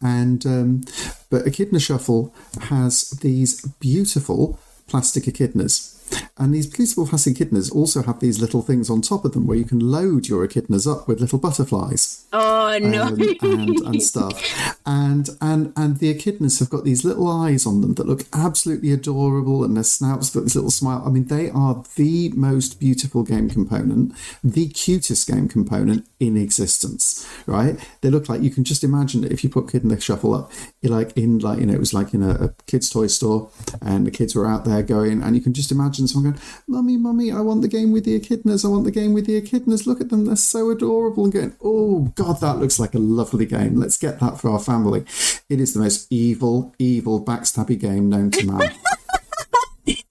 and um, but Echidna Shuffle has these beautiful plastic echidnas and these beautiful plastic echidnas also have these little things on top of them where you can load your echidnas up with little butterflies. Oh no! Um, and, and stuff, and and and the echidnas have got these little eyes on them that look absolutely adorable, and their snouts got this little smile. I mean, they are the most beautiful game component, the cutest game component in existence. Right? They look like you can just imagine if you put Echidna Shuffle up, you're like in like you know it was like in a, a kids' toy store, and the kids were out there going, and you can just imagine someone going, Mummy, Mummy, I want the game with the echidnas. I want the game with the echidnas. Look at them. They're so adorable. And going, oh, God, that looks like a lovely game. Let's get that for our family. It is the most evil, evil, backstabby game known to man. [laughs]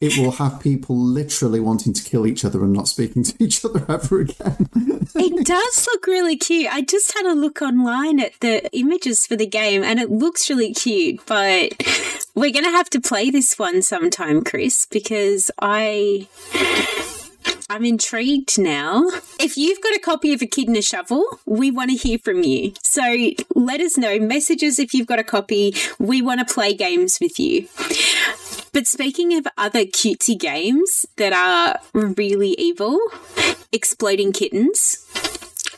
it will have people literally wanting to kill each other and not speaking to each other ever again. it does look really cute. I just had a look online at the images for the game and it looks really cute, but we're going to have to play this one sometime, Chris, because I. I'm intrigued now. If you've got a copy of Echidna Shuffle, we want to hear from you. So let us know. Messages if you've got a copy. We want to play games with you. But speaking of other cutesy games that are really evil, Exploding Kittens,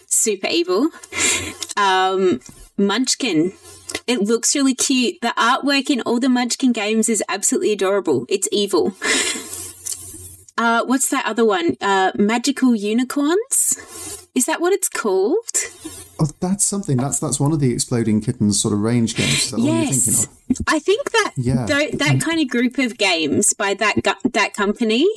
super evil, um, Munchkin. It looks really cute. The artwork in all the Munchkin games is absolutely adorable. It's evil. [laughs] Uh, what's that other one? Uh, Magical Unicorns? Is that what it's called? Oh, that's something. That's that's one of the exploding kittens sort of range games. That yes. I think that yeah. th- that kind of group of games by that gu- that company,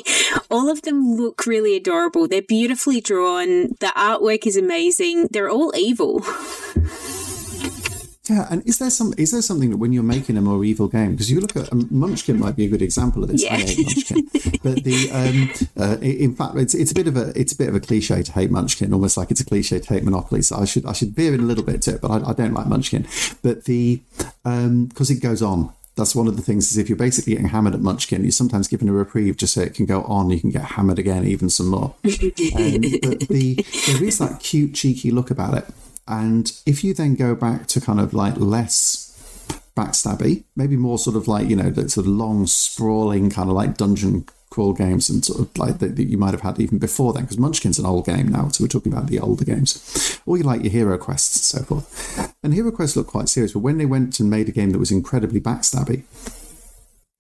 all of them look really adorable. They're beautifully drawn. The artwork is amazing. They're all evil. [laughs] Yeah, and is there some is there something that when you're making a more evil game because you look at um, Munchkin might be a good example of this. Yeah. I hate Munchkin, but the um, uh, in fact it's it's a bit of a it's a bit of a cliche to hate Munchkin, almost like it's a cliche to hate Monopoly. So I should I should veer in a little bit to it, but I, I don't like Munchkin. But the because um, it goes on that's one of the things is if you're basically getting hammered at Munchkin, you're sometimes given a reprieve just so it can go on. You can get hammered again, even some more. [laughs] and the, the, there is that cute, cheeky look about it. And if you then go back to kind of like less backstabby, maybe more sort of like, you know, that sort of long, sprawling kind of like dungeon crawl games and sort of like that, you might have had even before then, because Munchkin's an old game now, so we're talking about the older games. Or you like your Hero Quests and so forth. And Hero quests looked quite serious, but when they went and made a game that was incredibly backstabby,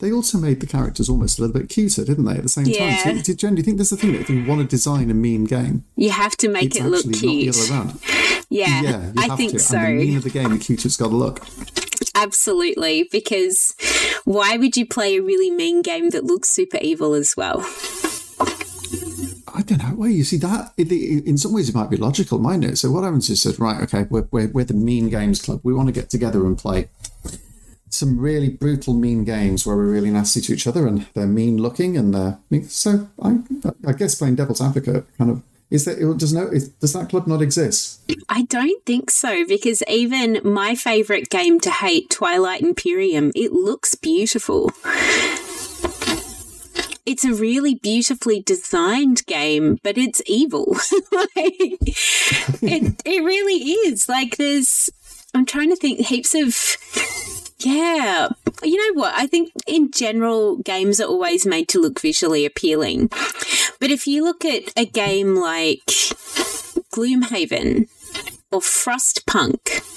they also made the characters almost a little bit cuter, didn't they? At the same Yeah. time, so, did Jen, do you think there's the thing that if you want to design a mean game, You have to make it look cute. not the other way? Yeah, Yeah, I think to. so. And the meaner the game, the cuter it's got to look. Absolutely, because why would you play a really mean game that looks super evil as well? I don't know. Well, you see that in some ways it might be logical, mightn't it? So what happens is says, right, okay, we're, we're, we're the mean games club. We want to get together and play some really brutal mean games where we're really nasty to each other and they're mean looking and they're mean. So I, I guess playing devil's advocate kind of is that does no is, does that club not exist? I don't think so because even my favorite game to hate, Twilight Imperium, it looks beautiful. [laughs] It's a really beautifully designed game, but it's evil. [laughs] like, it, it really is. Like, there's, I'm trying to think, heaps of, yeah. You know what? I think in general, games are always made to look visually appealing. But if you look at a game like Gloomhaven or Frostpunk,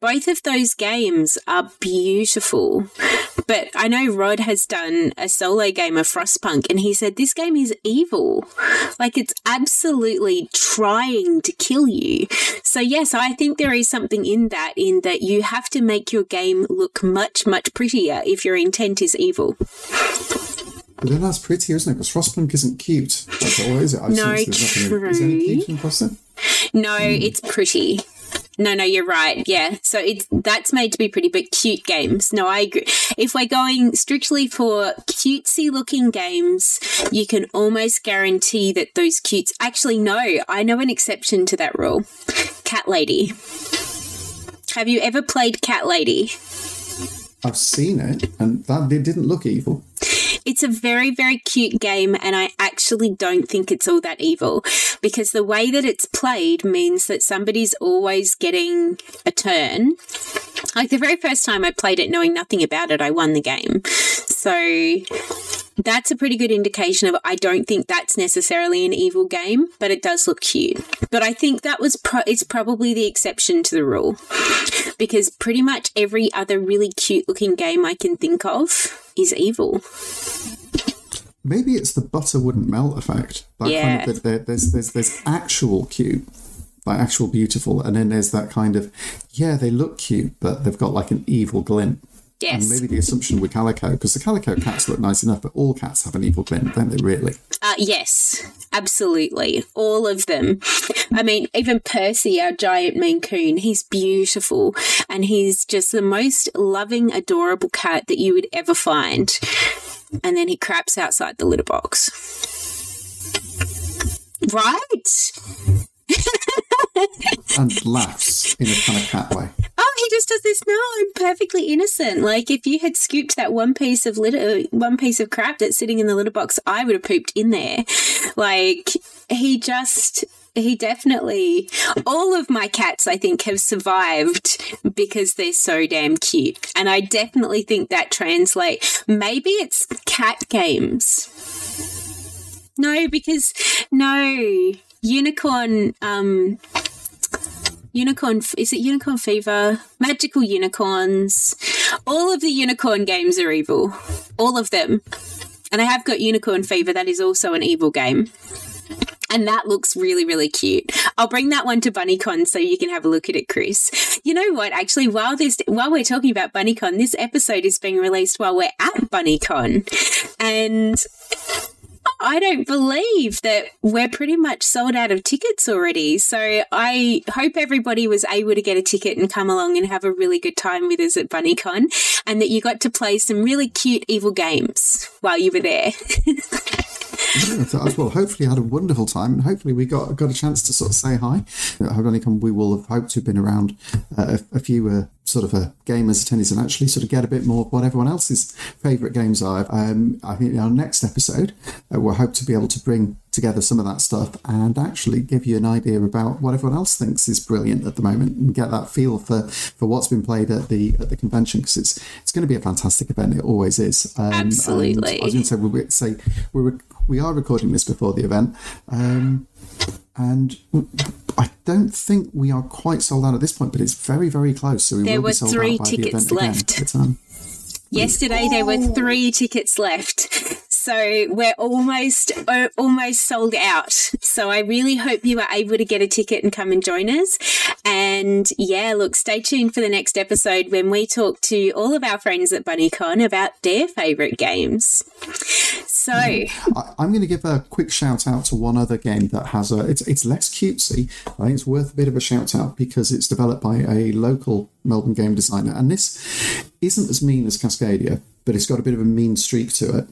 both of those games are beautiful. But I know Rod has done a solo game of Frostpunk and he said this game is evil. Like it's absolutely trying to kill you. So yes, I think there is something in that in that you have to make your game look much much prettier if your intent is evil. But then that's pretty, isn't it? Because Frostpunk isn't cute. That's all, is it? I've No, nothing. Is any cute in Frostpunk? No, it's pretty. No, no, you're right. Yeah. So it's that's made to be pretty, but cute games. No, I agree. If we're going strictly for cutesy looking games, you can almost guarantee that those cutes actually no, I know an exception to that rule. Cat Lady. Have you ever played Cat Lady? I've seen it, and that it didn't look evil. It's a very, very cute game, and I actually don't think it's all that evil because the way that it's played means that somebody's always getting a turn. Like the very first time I played it, knowing nothing about it, I won the game. So that's a pretty good indication of I don't think that's necessarily an evil game, but it does look cute. But I think that was pro- it's probably the exception to the rule because pretty much every other really cute looking game I can think of is evil. Maybe it's the butter wouldn't melt effect. That Yeah. kind of there, there's there's there's actual cute, like actual beautiful, and then there's that kind of yeah they look cute, but they've got like an evil glint. Yes. And maybe the assumption with calico, because the calico cats look nice enough, but all cats have an evil glint, don't they? Really? Uh, yes, absolutely. All of them. I mean, even Percy, our giant Maine Coon, he's beautiful and he's just the most loving, adorable cat that you would ever find. And then he craps outside the litter box. Right? [laughs] And laughs in a kind of cat way. Oh, he just does this. No, I'm perfectly innocent. Like if you had scooped that one piece of litter, one piece of crap that's sitting in the litter box, I would have pooped in there. Like he just. He definitely, all of my cats, I think, have survived because they're so damn cute. And I definitely think that translate. Maybe it's cat games. No, because, no, unicorn, um, Unicorn, is it Unicorn Fever? Magical Unicorns. All of the unicorn games are evil. All of them. And I have got Unicorn Fever, that is also an evil game. And that looks really, really cute. I'll bring that one to BunnyCon so you can have a look at it, Chris. You know what? Actually, while this, while we're talking about BunnyCon, this episode is being released while we're at BunnyCon, and I don't believe that we're pretty much sold out of tickets already. So I hope everybody was able to get a ticket and come along and have a really good time with us at BunnyCon and that you got to play some really cute evil games while you were there. Yeah, well, hopefully, you had a wonderful time, and hopefully, we got got a chance to sort of say hi. At BunnyCon, we will have hoped to have been around uh, a, a few uh, sort of a gamer's attendees and actually sort of get a bit more of what everyone else's favourite games are. Um, I think in our next episode, uh, we'll hope to be able to bring together some of that stuff and actually give you an idea about what everyone else thinks is brilliant at the moment and get that feel for, for what's been played at the at the convention because it's it's going to be a fantastic event. It always is. Um, Absolutely. I was going to say we say we we are recording this before the event. Um, and I don't think we are quite sold out at this point, but it's very, very close. So we there will were be sold three out by tickets the event left. Again. Um, [laughs] Yesterday there were three tickets left. [laughs] So we're almost almost sold out. So I really hope you are able to get a ticket and come and join us. And yeah, look, stay tuned for the next episode when we talk to all of our friends at BunnyCon about their favorite games. So I, am going to give a quick shout out to one other game that has a. It's it's less cutesy. I think it's worth a bit of a shout out because it's developed by a local Melbourne game designer, and this isn't as mean as Cascadia, but it's got a bit of a mean streak to it.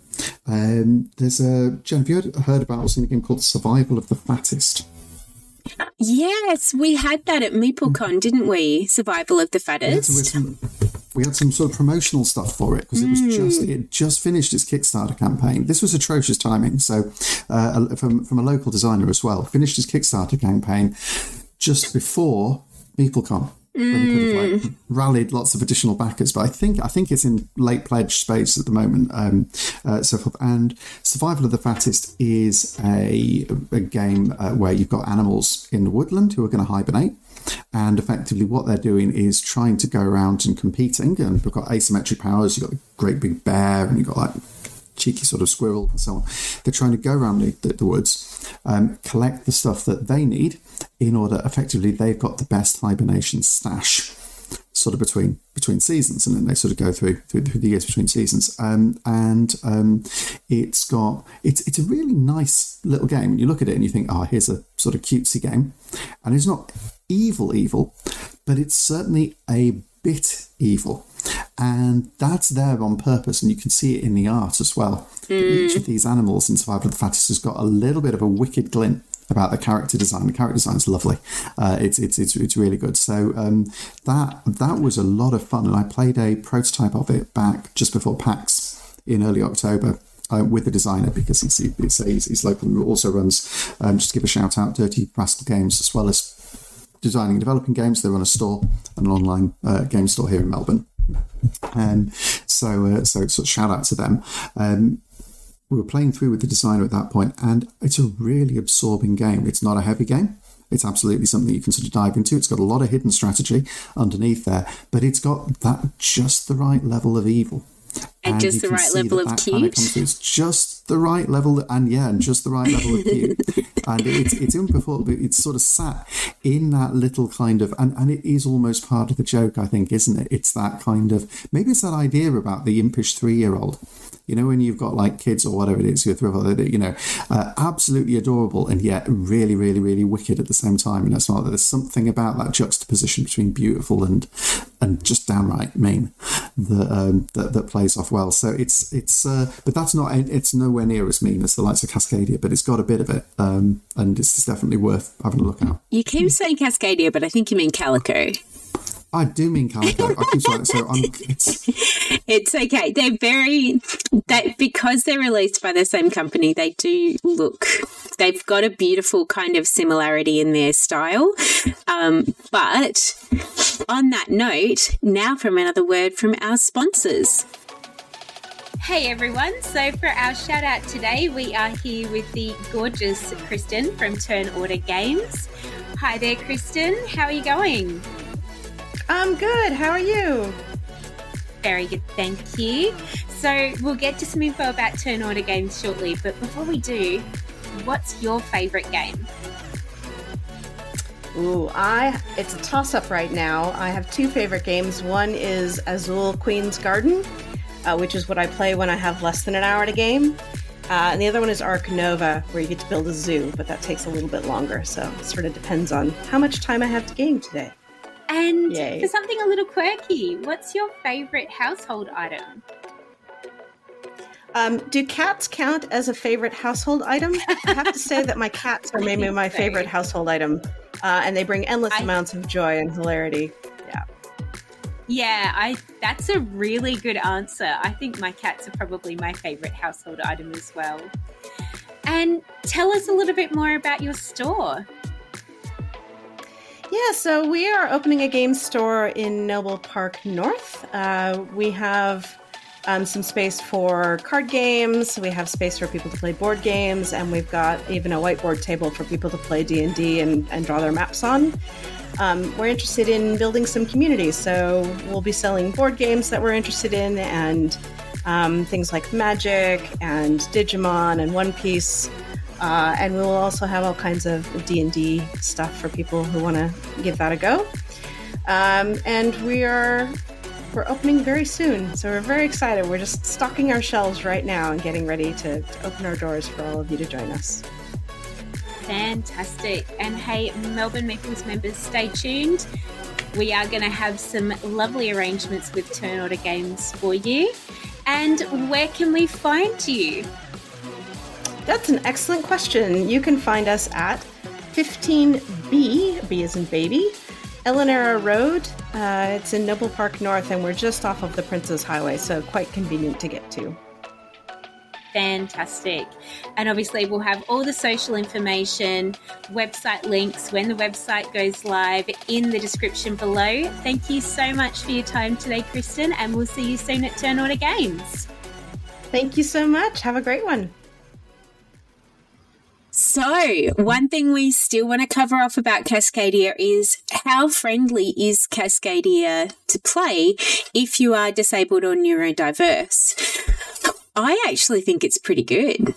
Um, there's a Jen. Have you heard, heard about or seen a game called Survival of the Fattest? Yes, we had that at MeepleCon, didn't we? Survival of the We had some, Fattest. some- we had some sort of promotional stuff for it because it was just it just finished its Kickstarter campaign. This was atrocious timing. So uh, from from a local designer as well, finished his Kickstarter campaign just before MeepleCon. When he could have like rallied lots of additional backers, but I think I think it's in late pledge space at the moment. Um, uh, so forth. And Survival of the Fattest is a, a game uh, where you've got animals in the woodland who are going to hibernate, and effectively what they're doing is trying to go around and competing. And we've got asymmetric powers. You've got the great big bear, and you've got like cheeky sort of squirrel and so on. They're trying to go around the, the, woods, um, collect the stuff that they need in order effectively they've got the best hibernation stash sort of between between seasons and then they sort of go through through, through the years between seasons um, and um, it's got it's it's a really nice little game and you look at it and you think oh here's a sort of cutesy game and it's not evil evil but it's certainly a bit evil and that's there on purpose and you can see it in the art as well each of these animals in survival of the fattest has got a little bit of a wicked glint about the character design. The character design is lovely. Uh, it's, it's it's it's really good. So um, that that was a lot of fun, and I played a prototype of it back just before PAX in early October. Uh, with the designer because it's, he's, he's local and also runs um, just to give a shout out Dirty Rascal Games as well as designing and developing games they run a store an online uh, game store here in Melbourne and so uh, so so shout out to them um, we were playing through with the designer at that point, and it's a really absorbing game. It's not a heavy game. It's absolutely something you can sort of dive into. It's got a lot of hidden strategy underneath there, but it's got that just the right level of evil. And just the right level of cute. It's just the right level, and yeah, and just the right level of cute. [laughs] and it's it's in before, but it's sort of sat in that little kind of, and, and it is almost part of the joke, I think, isn't it? It's that kind of maybe it's that idea about the impish three year old. You know, when you've got like kids or whatever it is, you're thrilled, you know, uh, absolutely adorable and yet really, really, really wicked at the same time. And that's not there's something about that juxtaposition between beautiful and and just downright mean that um, that, that plays off well. So it's it's, uh, but that's not it's nowhere near as mean as the likes of Cascadia, but it's got a bit of it, um, and it's definitely worth having a look at. You keep saying Cascadia, but I think you mean Calico. I do mean [laughs] Calico. I keep saying it, so I'm, it's It's okay. They're very that because they're released by the same company, they do look they've got a beautiful kind of similarity in their style. Um, but on that note, now from another word from our sponsors. Hey everyone, so for our shout out today, we are here with the gorgeous Kristen from Turn Order Games. Hi there, Kristen. How are you going? I'm good. How are you? Very good, thank you. So, we'll get to some info about Turn Order Games shortly, but before we do, what's your favourite game? Ooh, I it's a toss up right now. I have two favorite games. One is Azul Queen's Garden, uh, which is what I play when I have less than an hour to game. Uh, and the other one is Ark Nova, where you get to build a zoo, but that takes a little bit longer. So it sort of depends on how much time I have to game today. And Yay. for something a little quirky, what's your favourite household item? Um, do cats count as a favorite household item? I have to say that my cats are maybe [laughs] my favorite household item, uh, and they bring endless I- amounts of joy and hilarity. Yeah. Yeah, I that's a really good answer. I think my cats are probably my favorite household item as well. And tell us a little bit more about your store. Yeah, so we are opening a game store in Noble Park North. Uh, we have um, some space for card games. We have space for people to play board games, and we've got even a whiteboard table for people to play D and D and draw their maps on. Um, we're interested in building some communities, so we'll be selling board games that we're interested in, and um, things like Magic and Digimon and One Piece. Uh, and we will also have all kinds of d&d stuff for people who want to give that a go um, and we are we're opening very soon, so we're very excited. We're just stocking our shelves right now and getting ready to, to open our doors for all of you to join us. Fantastic. And hey, Melbourne Meeples members, stay tuned. We are going to have some lovely arrangements with Turn Order Games for you. And where can we find you? That's an excellent question. You can find us at 15B, B is in baby, Elanera Road. Uh, it's in Noble Park North, and we're just off of the Princes Highway, so quite convenient to get to. Fantastic. And obviously, we'll have all the social information, website links when the website goes live in the description below. Thank you so much for your time today, Kristen, and we'll see you soon at Turn Order Games. Thank you so much. Have a great one. So, one thing we still want to cover off about Cascadia is how friendly is Cascadia to play if you are disabled or neurodiverse? I actually think it's pretty good.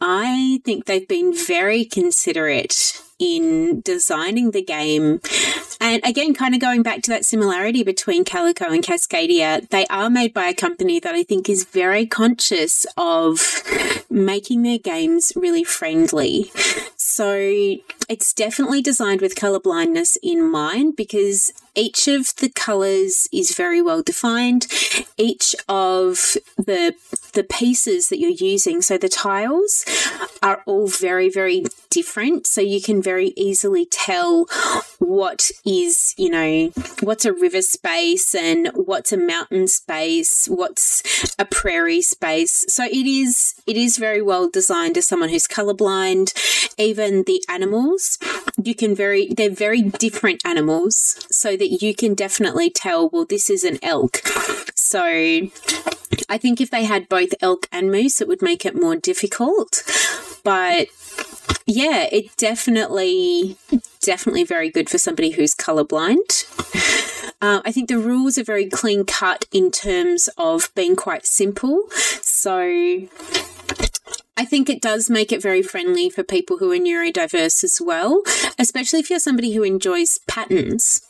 I think they've been very considerate in designing the game. And again, kind of going back to that similarity between Calico and Cascadia, they are made by a company that I think is very conscious of making their games really friendly. So it's definitely designed with color blindness in mind because each of the colors is very well defined. Each of the the pieces that you're using, so the tiles are all very very different. So you can very easily tell what is, you know, what's a river space and what's a mountain space, what's a prairie space. So it is it is very well designed as someone who's colorblind. Even the animals, you can very they're very different animals so that you can definitely tell, well, this is an elk. So I think if they had both elk and moose, it would make it more difficult. But yeah, it definitely, definitely very good for somebody who's colorblind. Uh, I think the rules are very clean cut in terms of being quite simple. So I think it does make it very friendly for people who are neurodiverse as well, especially if you're somebody who enjoys patterns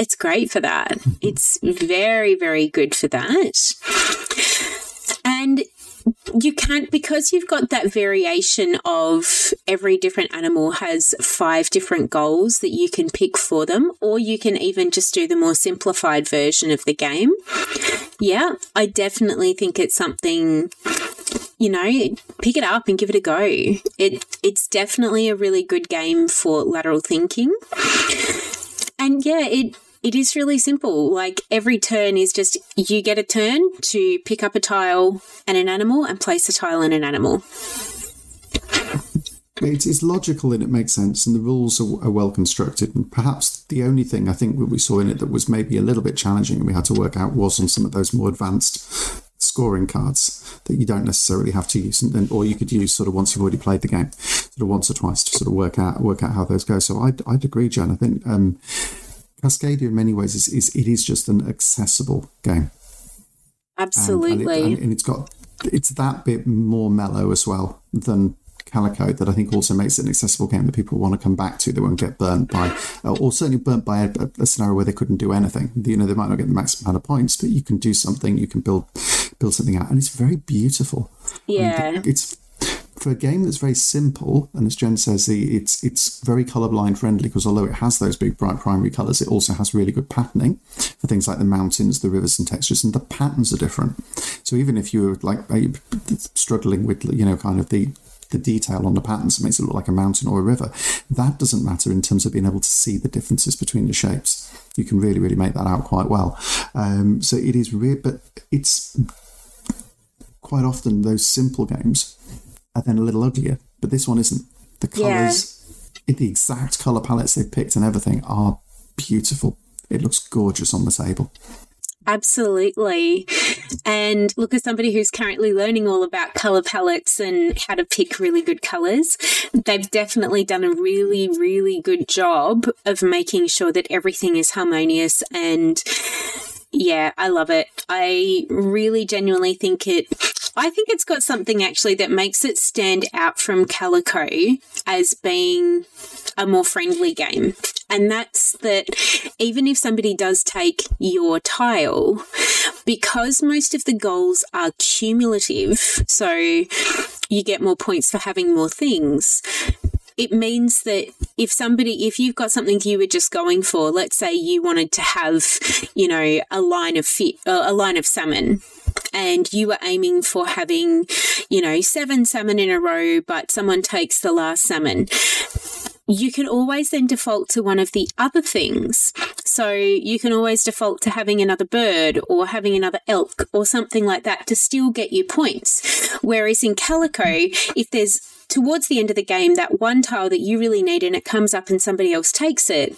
it's great for that. It's very, very good for that. And you can't because you've got that variation of every different animal has five different goals that you can pick for them or you can even just do the more simplified version of the game yeah i definitely think it's something you know pick it up and give it a go it it's definitely a really good game for lateral thinking and yeah it it is really simple. Like every turn is just you get a turn to pick up a tile and an animal and place a tile and an animal. It is logical and it makes sense, and the rules are, are, well constructed. And perhaps the only thing I think we saw in it that was maybe a little bit challenging and we had to work out was on some of those more advanced scoring cards that you don't necessarily have to use, and, or you could use sort of once you've already played the game, sort of once or twice to sort of work out work out how those go. So I'd, I'd agree, Jen. I think um, Cascadia, in many ways, is, is it is just an accessible game. Absolutely, and, and, it, and, it's got it's that bit more mellow as well than Calico that I think also makes it an accessible game that people want to come back to. They won't get burnt by, uh, or certainly burnt by a, a, scenario where they couldn't do anything. You know, they might not get the maximum amount of points, but you can do something. You can build build something out, and it's very beautiful. Yeah, it's for a game that's very simple, and as Jen says, it's it's very colorblind friendly because although it has those big bright primary colors, it also has really good patterning for things like the mountains, the rivers, and textures, and the patterns are different. So even if you're like struggling with you know kind of the the detail on the patterns. It makes it look like a mountain or a river. That doesn't matter in terms of being able to see the differences between the shapes. You can really, really make that out quite well. Um, so it is real, but it's quite often those simple games are then a little uglier. But this one isn't. The colours, yeah. the exact colour palettes they've picked and everything are beautiful. It looks gorgeous on the table. Absolutely. And look, as somebody who's currently learning all about color palettes and how to pick really good colors, they've definitely done a really, really good job of making sure that everything is harmonious and yeah, I love it. I really genuinely think it I think it's got something actually that makes it stand out from Calico as being a more friendly game. And that's that even if somebody does take your tile, because most of the goals are cumulative, so you get more points for having more things, it means that if somebody, if you've got something you were just going for, let's say you wanted to have, you know, a line of fit, uh, a line of salmon, and you were aiming for having, you know, seven salmon in a row, but someone takes the last salmon you can always then default to one of the other things. So you can always default to having another bird or having another elk or something like that to still get you points. Whereas in Calico, if there's towards the end of the game, that one tile that you really need and it comes up and somebody else takes it,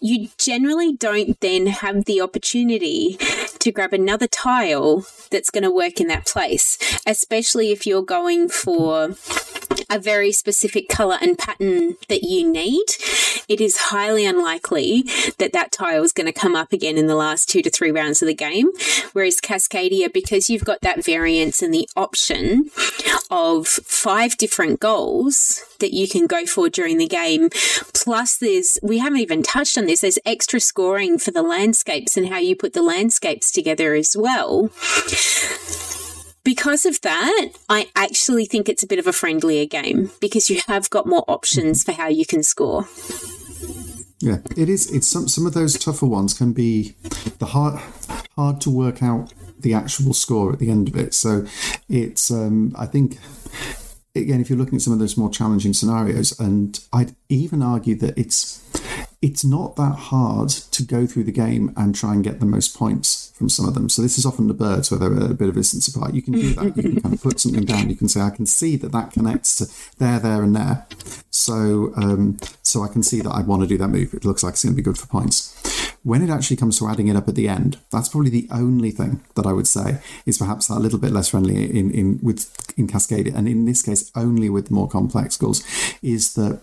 you generally don't then have the opportunity to grab another tile that's going to work in that place, especially if you're going for a very specific color and pattern that you need. It is highly unlikely that that tile is going to come up again in the last two to three rounds of the game. Whereas Cascadia, because you've got that variance and the option of five different goals that you can go for during the game. Plus, there's, we haven't even touched on this, there's extra scoring for the landscapes and how you put the landscapes together as well. Because of that, I actually think it's a bit of a friendlier game because you have got more options for how you can score. Yeah, it is. It's some some of those tougher ones can be the hard hard to work out the actual score at the end of it. So it's um, I think again if you're looking at some of those more challenging scenarios, and I'd even argue that it's it's not that hard to go through the game and try and get the most points from some of them. So this is often the birds where they're a bit of distance apart. You can do that. You can kind of put something down. You can say, I can see that that connects to there, there, and there. So um, so I can see that I want to do that move. It looks like it's going to be good for points. When it actually comes to adding it up at the end, that's probably the only thing that I would say is perhaps a little bit less friendly in in with in Cascade, and in this case only with more complex goals, is that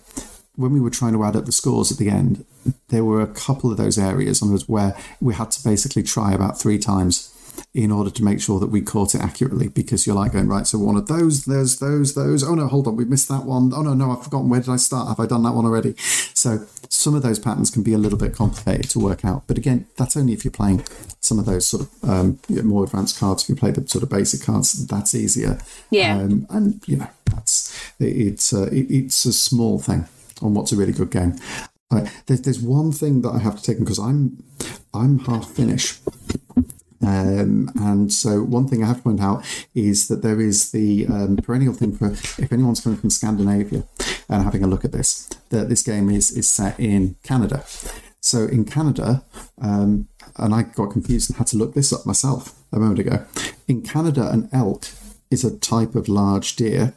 when we were trying to add up the scores at the end, there were a couple of those areas on where we had to basically try about three times in order to make sure that we caught it accurately because you're like going right so one of those there's those those. Oh no hold on we missed that one. Oh no no i've forgotten where did i start? Have i done that one already? So some of those patterns can be a little bit complicated to work out. But again that's only if you're playing some of those sort of um, more advanced cards. If you play the sort of basic cards that's easier. Yeah. Um, and you know that's it's uh, it, it's a small thing on what's a really good game. Right, there's, there's one thing that I have to take because I'm I'm half Finnish. Um, and so, one thing I have to point out is that there is the um, perennial thing for if anyone's coming from Scandinavia and having a look at this, that this game is, is set in Canada. So, in Canada, um, and I got confused and had to look this up myself a moment ago. In Canada, an elk is a type of large deer,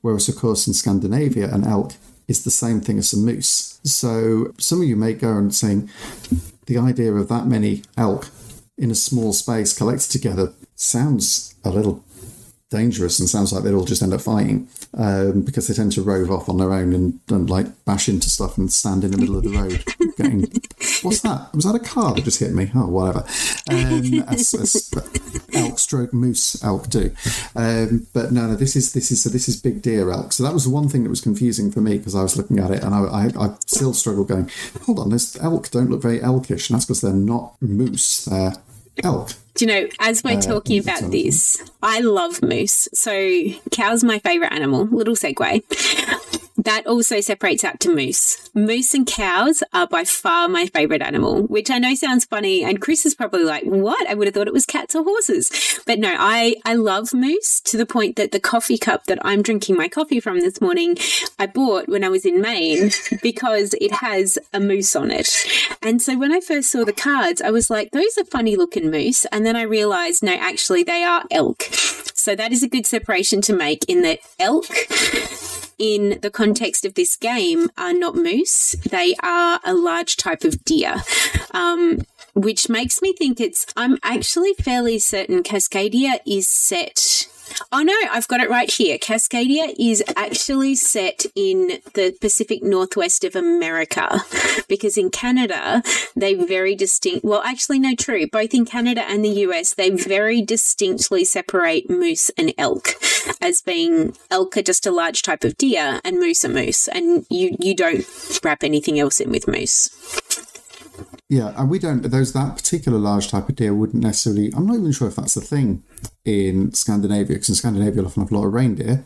whereas, of course, in Scandinavia, an elk is the same thing as a moose. So some of you may go and saying the idea of that many elk in a small space collected together sounds a little dangerous and sounds like they'd all just end up fighting um, because they tend to rove off on their own and, and, like bash into stuff and stand in the middle of the road getting [laughs] what's that? Was that a car that just hit me? Oh whatever. Um, as, as elk stroke moose elk do. Um, but no no this is this is so this is big deer elk. So that was the one thing that was confusing for me because I was looking at it and I, I, I still struggle going hold on this elk don't look very elkish. And that's because they're not moose they're elk do you know, as we're uh, talking about this, I love moose. So, cow's my favorite animal. Little segue. That also separates out to moose. Moose and cows are by far my favorite animal, which I know sounds funny. And Chris is probably like, what? I would have thought it was cats or horses. But no, I, I love moose to the point that the coffee cup that I'm drinking my coffee from this morning, I bought when I was in Maine [laughs] because it has a moose on it. And so when I first saw the cards, I was like, those are funny looking moose. And then I realized, no, actually, they are elk. So that is a good separation to make in that elk in the context of this game are not moose. They are a large type of deer. Um, which makes me think it's, I'm actually fairly certain Cascadia is set Oh no, I've got it right here. Cascadia is actually set in the Pacific Northwest of America [laughs] because in Canada, they very distinct. Well, actually, no, true. Both in Canada and the US, they very distinctly separate moose and elk as being elk are just a large type of deer and moose are moose. And you, you don't wrap anything else in with moose. Yeah, and we don't. Those that particular large type of deer wouldn't necessarily. I'm not even sure if that's the thing in Scandinavia, because in Scandinavia you'll often have a lot of reindeer,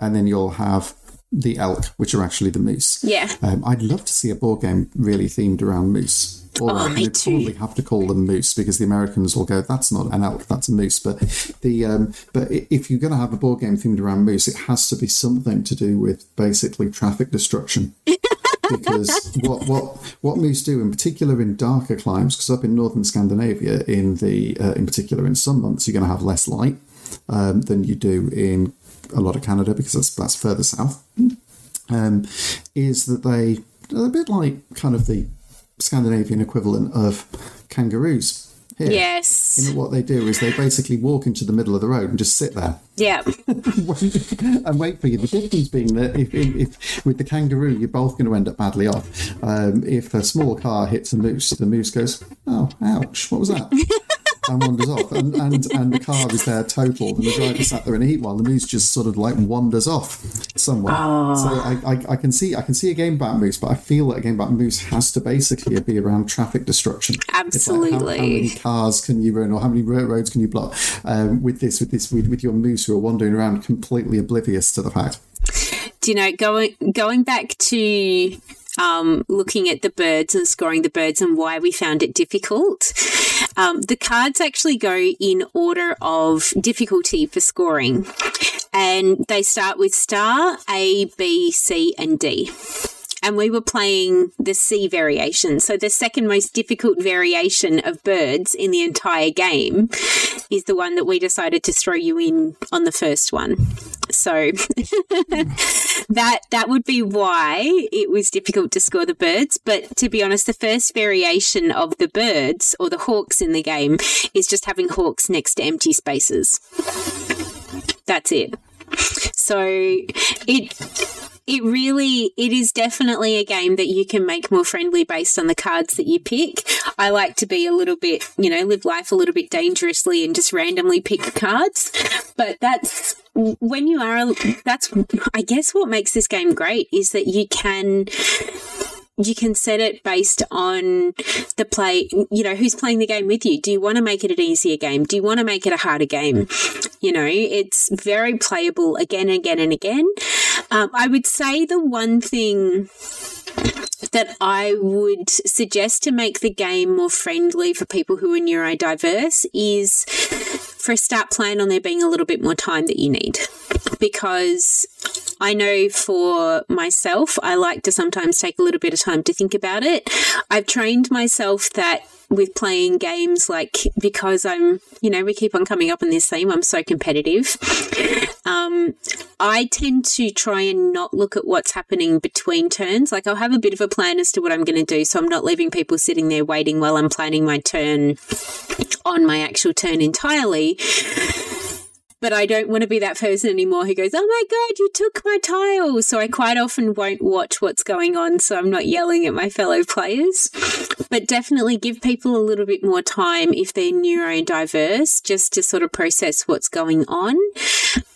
and then you'll have the elk, which are actually the moose. Yeah. Um, I'd love to see a board game really themed around moose. Or Oh, they probably have to call them moose because the Americans will go, "That's not an elk, that's a moose." But the um, but if you're going to have a board game themed around moose, it has to be something to do with basically traffic destruction. [laughs] because what what what moose do in particular in darker climes because up in northern Scandinavia in the uh, in particular in some months you're going to have less light um, than you do in a lot of Canada because that's that's further south. Um, is that they are a bit like kind of the Scandinavian equivalent of kangaroos here. Yes. You know, what they do is they basically walk into the middle of the road and just sit there Yeah. [laughs] and wait for you. The difference being that if, if, if with the kangaroo, you're both going to end up badly off. Um, if a small car hits a moose, the moose goes, "Oh, ouch! What was that?" [laughs] and wanders off, and, and and the car is there totaled, and the driver sat there in a heat while the moose just sort of like wanders off somewhere. So I, I, I can see I can see a game about moose, but I feel that a game about moose has to basically be around traffic destruction. It's like how- Absolutely. how, many cars can you run, or how many ro- roads can you block um, with this with this with, with your moose who are wandering around completely oblivious to the fact. Do you know going going back to um, looking at the birds and scoring the birds and why we found it difficult. Um, the cards actually go in order of difficulty for scoring, and they start with star, A, B, C, and D. And we were playing the C variation. So the second most difficult variation of birds in the entire game is the one that we decided to throw you in on the first one. So [laughs] that that would be why it was difficult to score the birds. But to be honest, the first variation of the birds or the hawks in the game is just having hawks next to empty spaces. That's it. So it it really it is definitely a game that you can make more friendly based on the cards that you pick. I like to be a little bit, you know, live life a little bit dangerously and just randomly pick cards. But that's when you are that's I guess what makes this game great is that you can you can set it based on the play, you know, who's playing the game with you. Do you want to make it an easier game? Do you want to make it a harder game? You know, it's very playable again and again and again. Um, I would say the one thing that I would suggest to make the game more friendly for people who are neurodiverse is for a start plan on there being a little bit more time that you need. Because I know for myself, I like to sometimes take a little bit of time to think about it. I've trained myself that with playing games, like because I'm, you know, we keep on coming up on this theme, I'm so competitive. Um, I tend to try and not look at what's happening between turns. Like I'll have a bit of a plan as to what I'm going to do. So I'm not leaving people sitting there waiting while I'm planning my turn on my actual turn entirely. But I don't want to be that person anymore who goes, Oh my God, you took my tile. So I quite often won't watch what's going on. So I'm not yelling at my fellow players. But definitely give people a little bit more time if they're neurodiverse just to sort of process what's going on.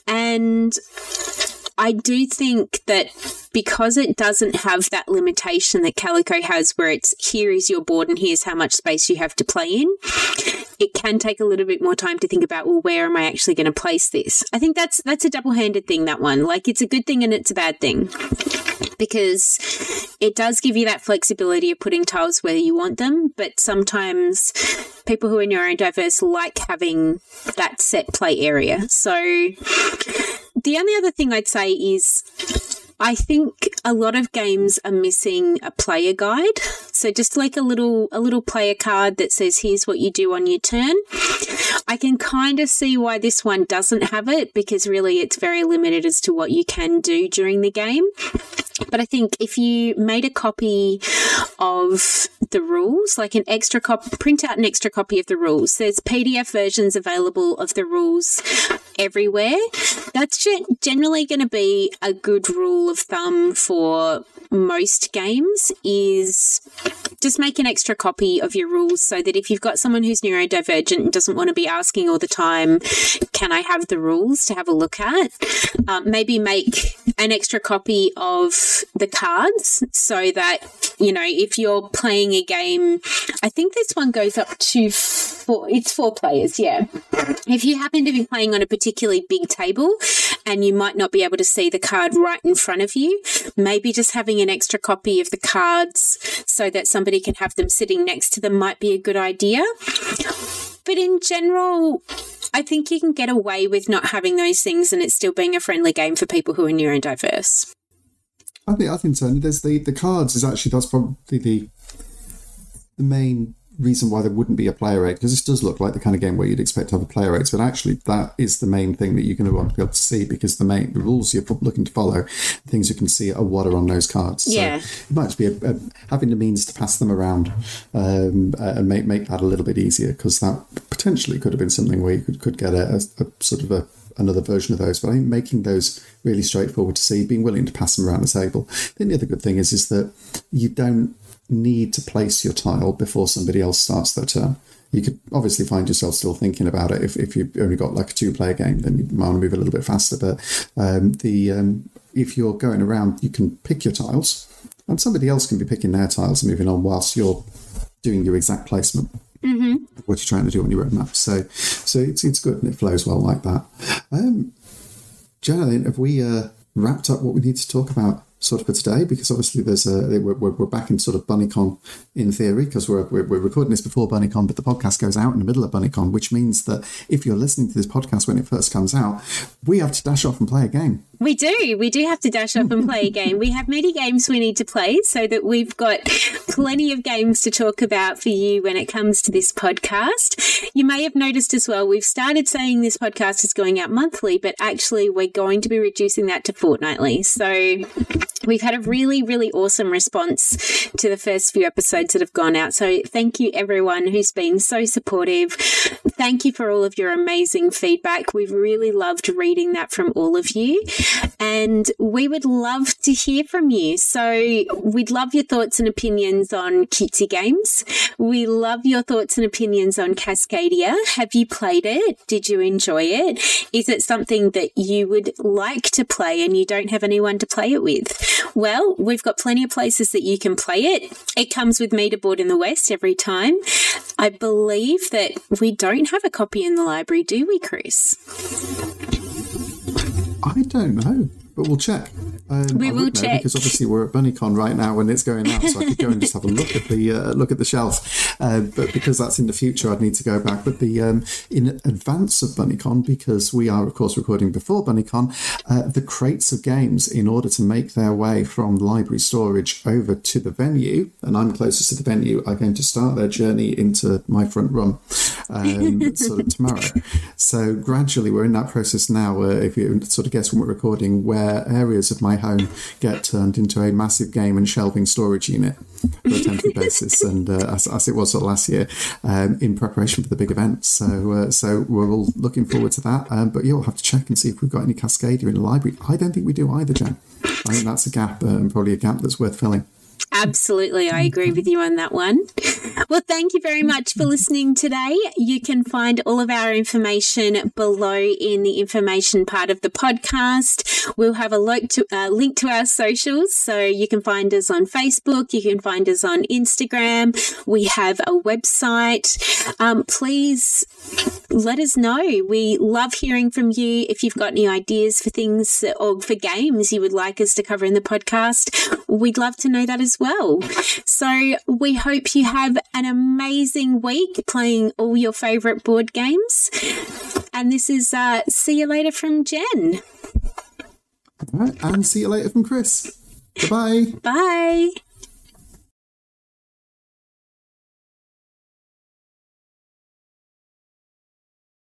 And I do think that because it doesn't have that limitation that Calico has, where it's here is your board and here's how much space you have to play in, it can take a little bit more time to think about, well, where am I actually going to place this? I think that's that's a double handed thing. That one, like, it's a good thing and it's a bad thing. because it does give you that flexibility of putting tiles where you want them, but sometimes people who are neurodiverse like having that set play area. So the only other thing I'd say is I think a lot of games are missing a player guide. So just like a little a little player card that says here's what you do on your turn. I can kind of see why this one doesn't have it because really it's very limited as to what you can do during the game. But I think if you made a copy of the rules, like an extra copy, print out an extra copy of the rules. There's PDF versions available of the rules everywhere. That's generally going to be a good rule of thumb for most games is just make an extra copy of your rules so that if you've got someone who's neurodivergent and doesn't want to be asking all the time, can I have the rules to have a look at? Um, maybe make an extra copy of the cards so that, you know, if you're playing a game, I think this one goes up to four, it's four players, yeah. If you happen to be playing on a particularly big table and you might not be able to see the card right in front of you, maybe just having an extra copy of the cards so that somebody can have them sitting next to them might be a good idea. But in general, I think you can get away with not having those things and it still being a friendly game for people who are neurodiverse. I think I think so. There's the the cards is actually that's probably the the main reason why there wouldn't be a player aid because this does look like the kind of game where you'd expect to have a player aid. But actually, that is the main thing that you're going to want to be able to see because the main the rules you're looking to follow, things you can see are what are on those cards. Yeah, so it might just be a, a, having the means to pass them around um, and make make that a little bit easier because that potentially could have been something where you could could get a, a, a sort of a another version of those. But I think making those really straightforward to see, being willing to pass them around the table. Then the other good thing is is that you don't need to place your tile before somebody else starts their turn. You could obviously find yourself still thinking about it. If, if you've only got like a two player game, then you might want to move a little bit faster. But um, the um, if you're going around, you can pick your tiles, and somebody else can be picking their tiles and moving on whilst you're doing your exact placement. Mm-hmm. What you're trying to do on your roadmap. So, so it's it's good and it flows well like that. Um, Jenna, have we uh, wrapped up what we need to talk about sort of for today because obviously there's a we're, we're back in sort of BunnyCon in theory because we're, we're, we're recording this before BunnyCon but the podcast goes out in the middle of BunnyCon which means that if you're listening to this podcast when it first comes out we have to dash off and play a game. We do. We do have to dash off and play a game. We have many games we need to play so that we've got plenty of games to talk about for you when it comes to this podcast. You may have noticed as well we've started saying this podcast is going out monthly but actually we're going to be reducing that to fortnightly. So We've had a really, really awesome response to the first few episodes that have gone out. So, thank you everyone who's been so supportive. Thank you for all of your amazing feedback. We've really loved reading that from all of you. And we would love to hear from you. So, we'd love your thoughts and opinions on cutesy games. We love your thoughts and opinions on Cascadia. Have you played it? Did you enjoy it? Is it something that you would like to play and you don't have anyone to play it with? Well, we've got plenty of places that you can play it. It comes with Meterboard in the West every time. I believe that we don't have a copy in the library, do we, Chris? I don't know, but we'll check. Um, we will check because obviously we're at BunnyCon right now when it's going out, so I could go and just have a look at the uh, look at the shelf. Uh, but because that's in the future, I'd need to go back. But the um, in advance of BunnyCon, because we are of course recording before BunnyCon, uh, the crates of games in order to make their way from library storage over to the venue, and I'm closest to the venue, are going to start their journey into my front room um, sort of tomorrow. So gradually, we're in that process now. Uh, if you sort of guess when we're recording, where areas of my home get turned into a massive game and shelving storage unit for a temporary [laughs] basis, and uh, as, as, it was last year, um, in preparation for the big event. So, uh, so we're all looking forward to that. Um, but you'll have to check and see if we've got any Cascadia in the library. I don't think we do either, Jen. I think that's a gap, uh, and probably a gap that's worth filling. Absolutely. I agree with you on that one. Well, thank you very much for listening today. You can find all of our information below in the information part of the podcast. We'll have a link to, uh, link to our socials. So you can find us on Facebook. You can find us on Instagram. We have a website. Um, please let us know. We love hearing from you. If you've got any ideas for things or for games you would like us to cover in the podcast, we'd love to know that as well. [laughs] So we hope you have an amazing week playing all your favorite board games. And this is uh, See You Later from Jen. All right, and see you later from Chris. Bye-bye. Bye.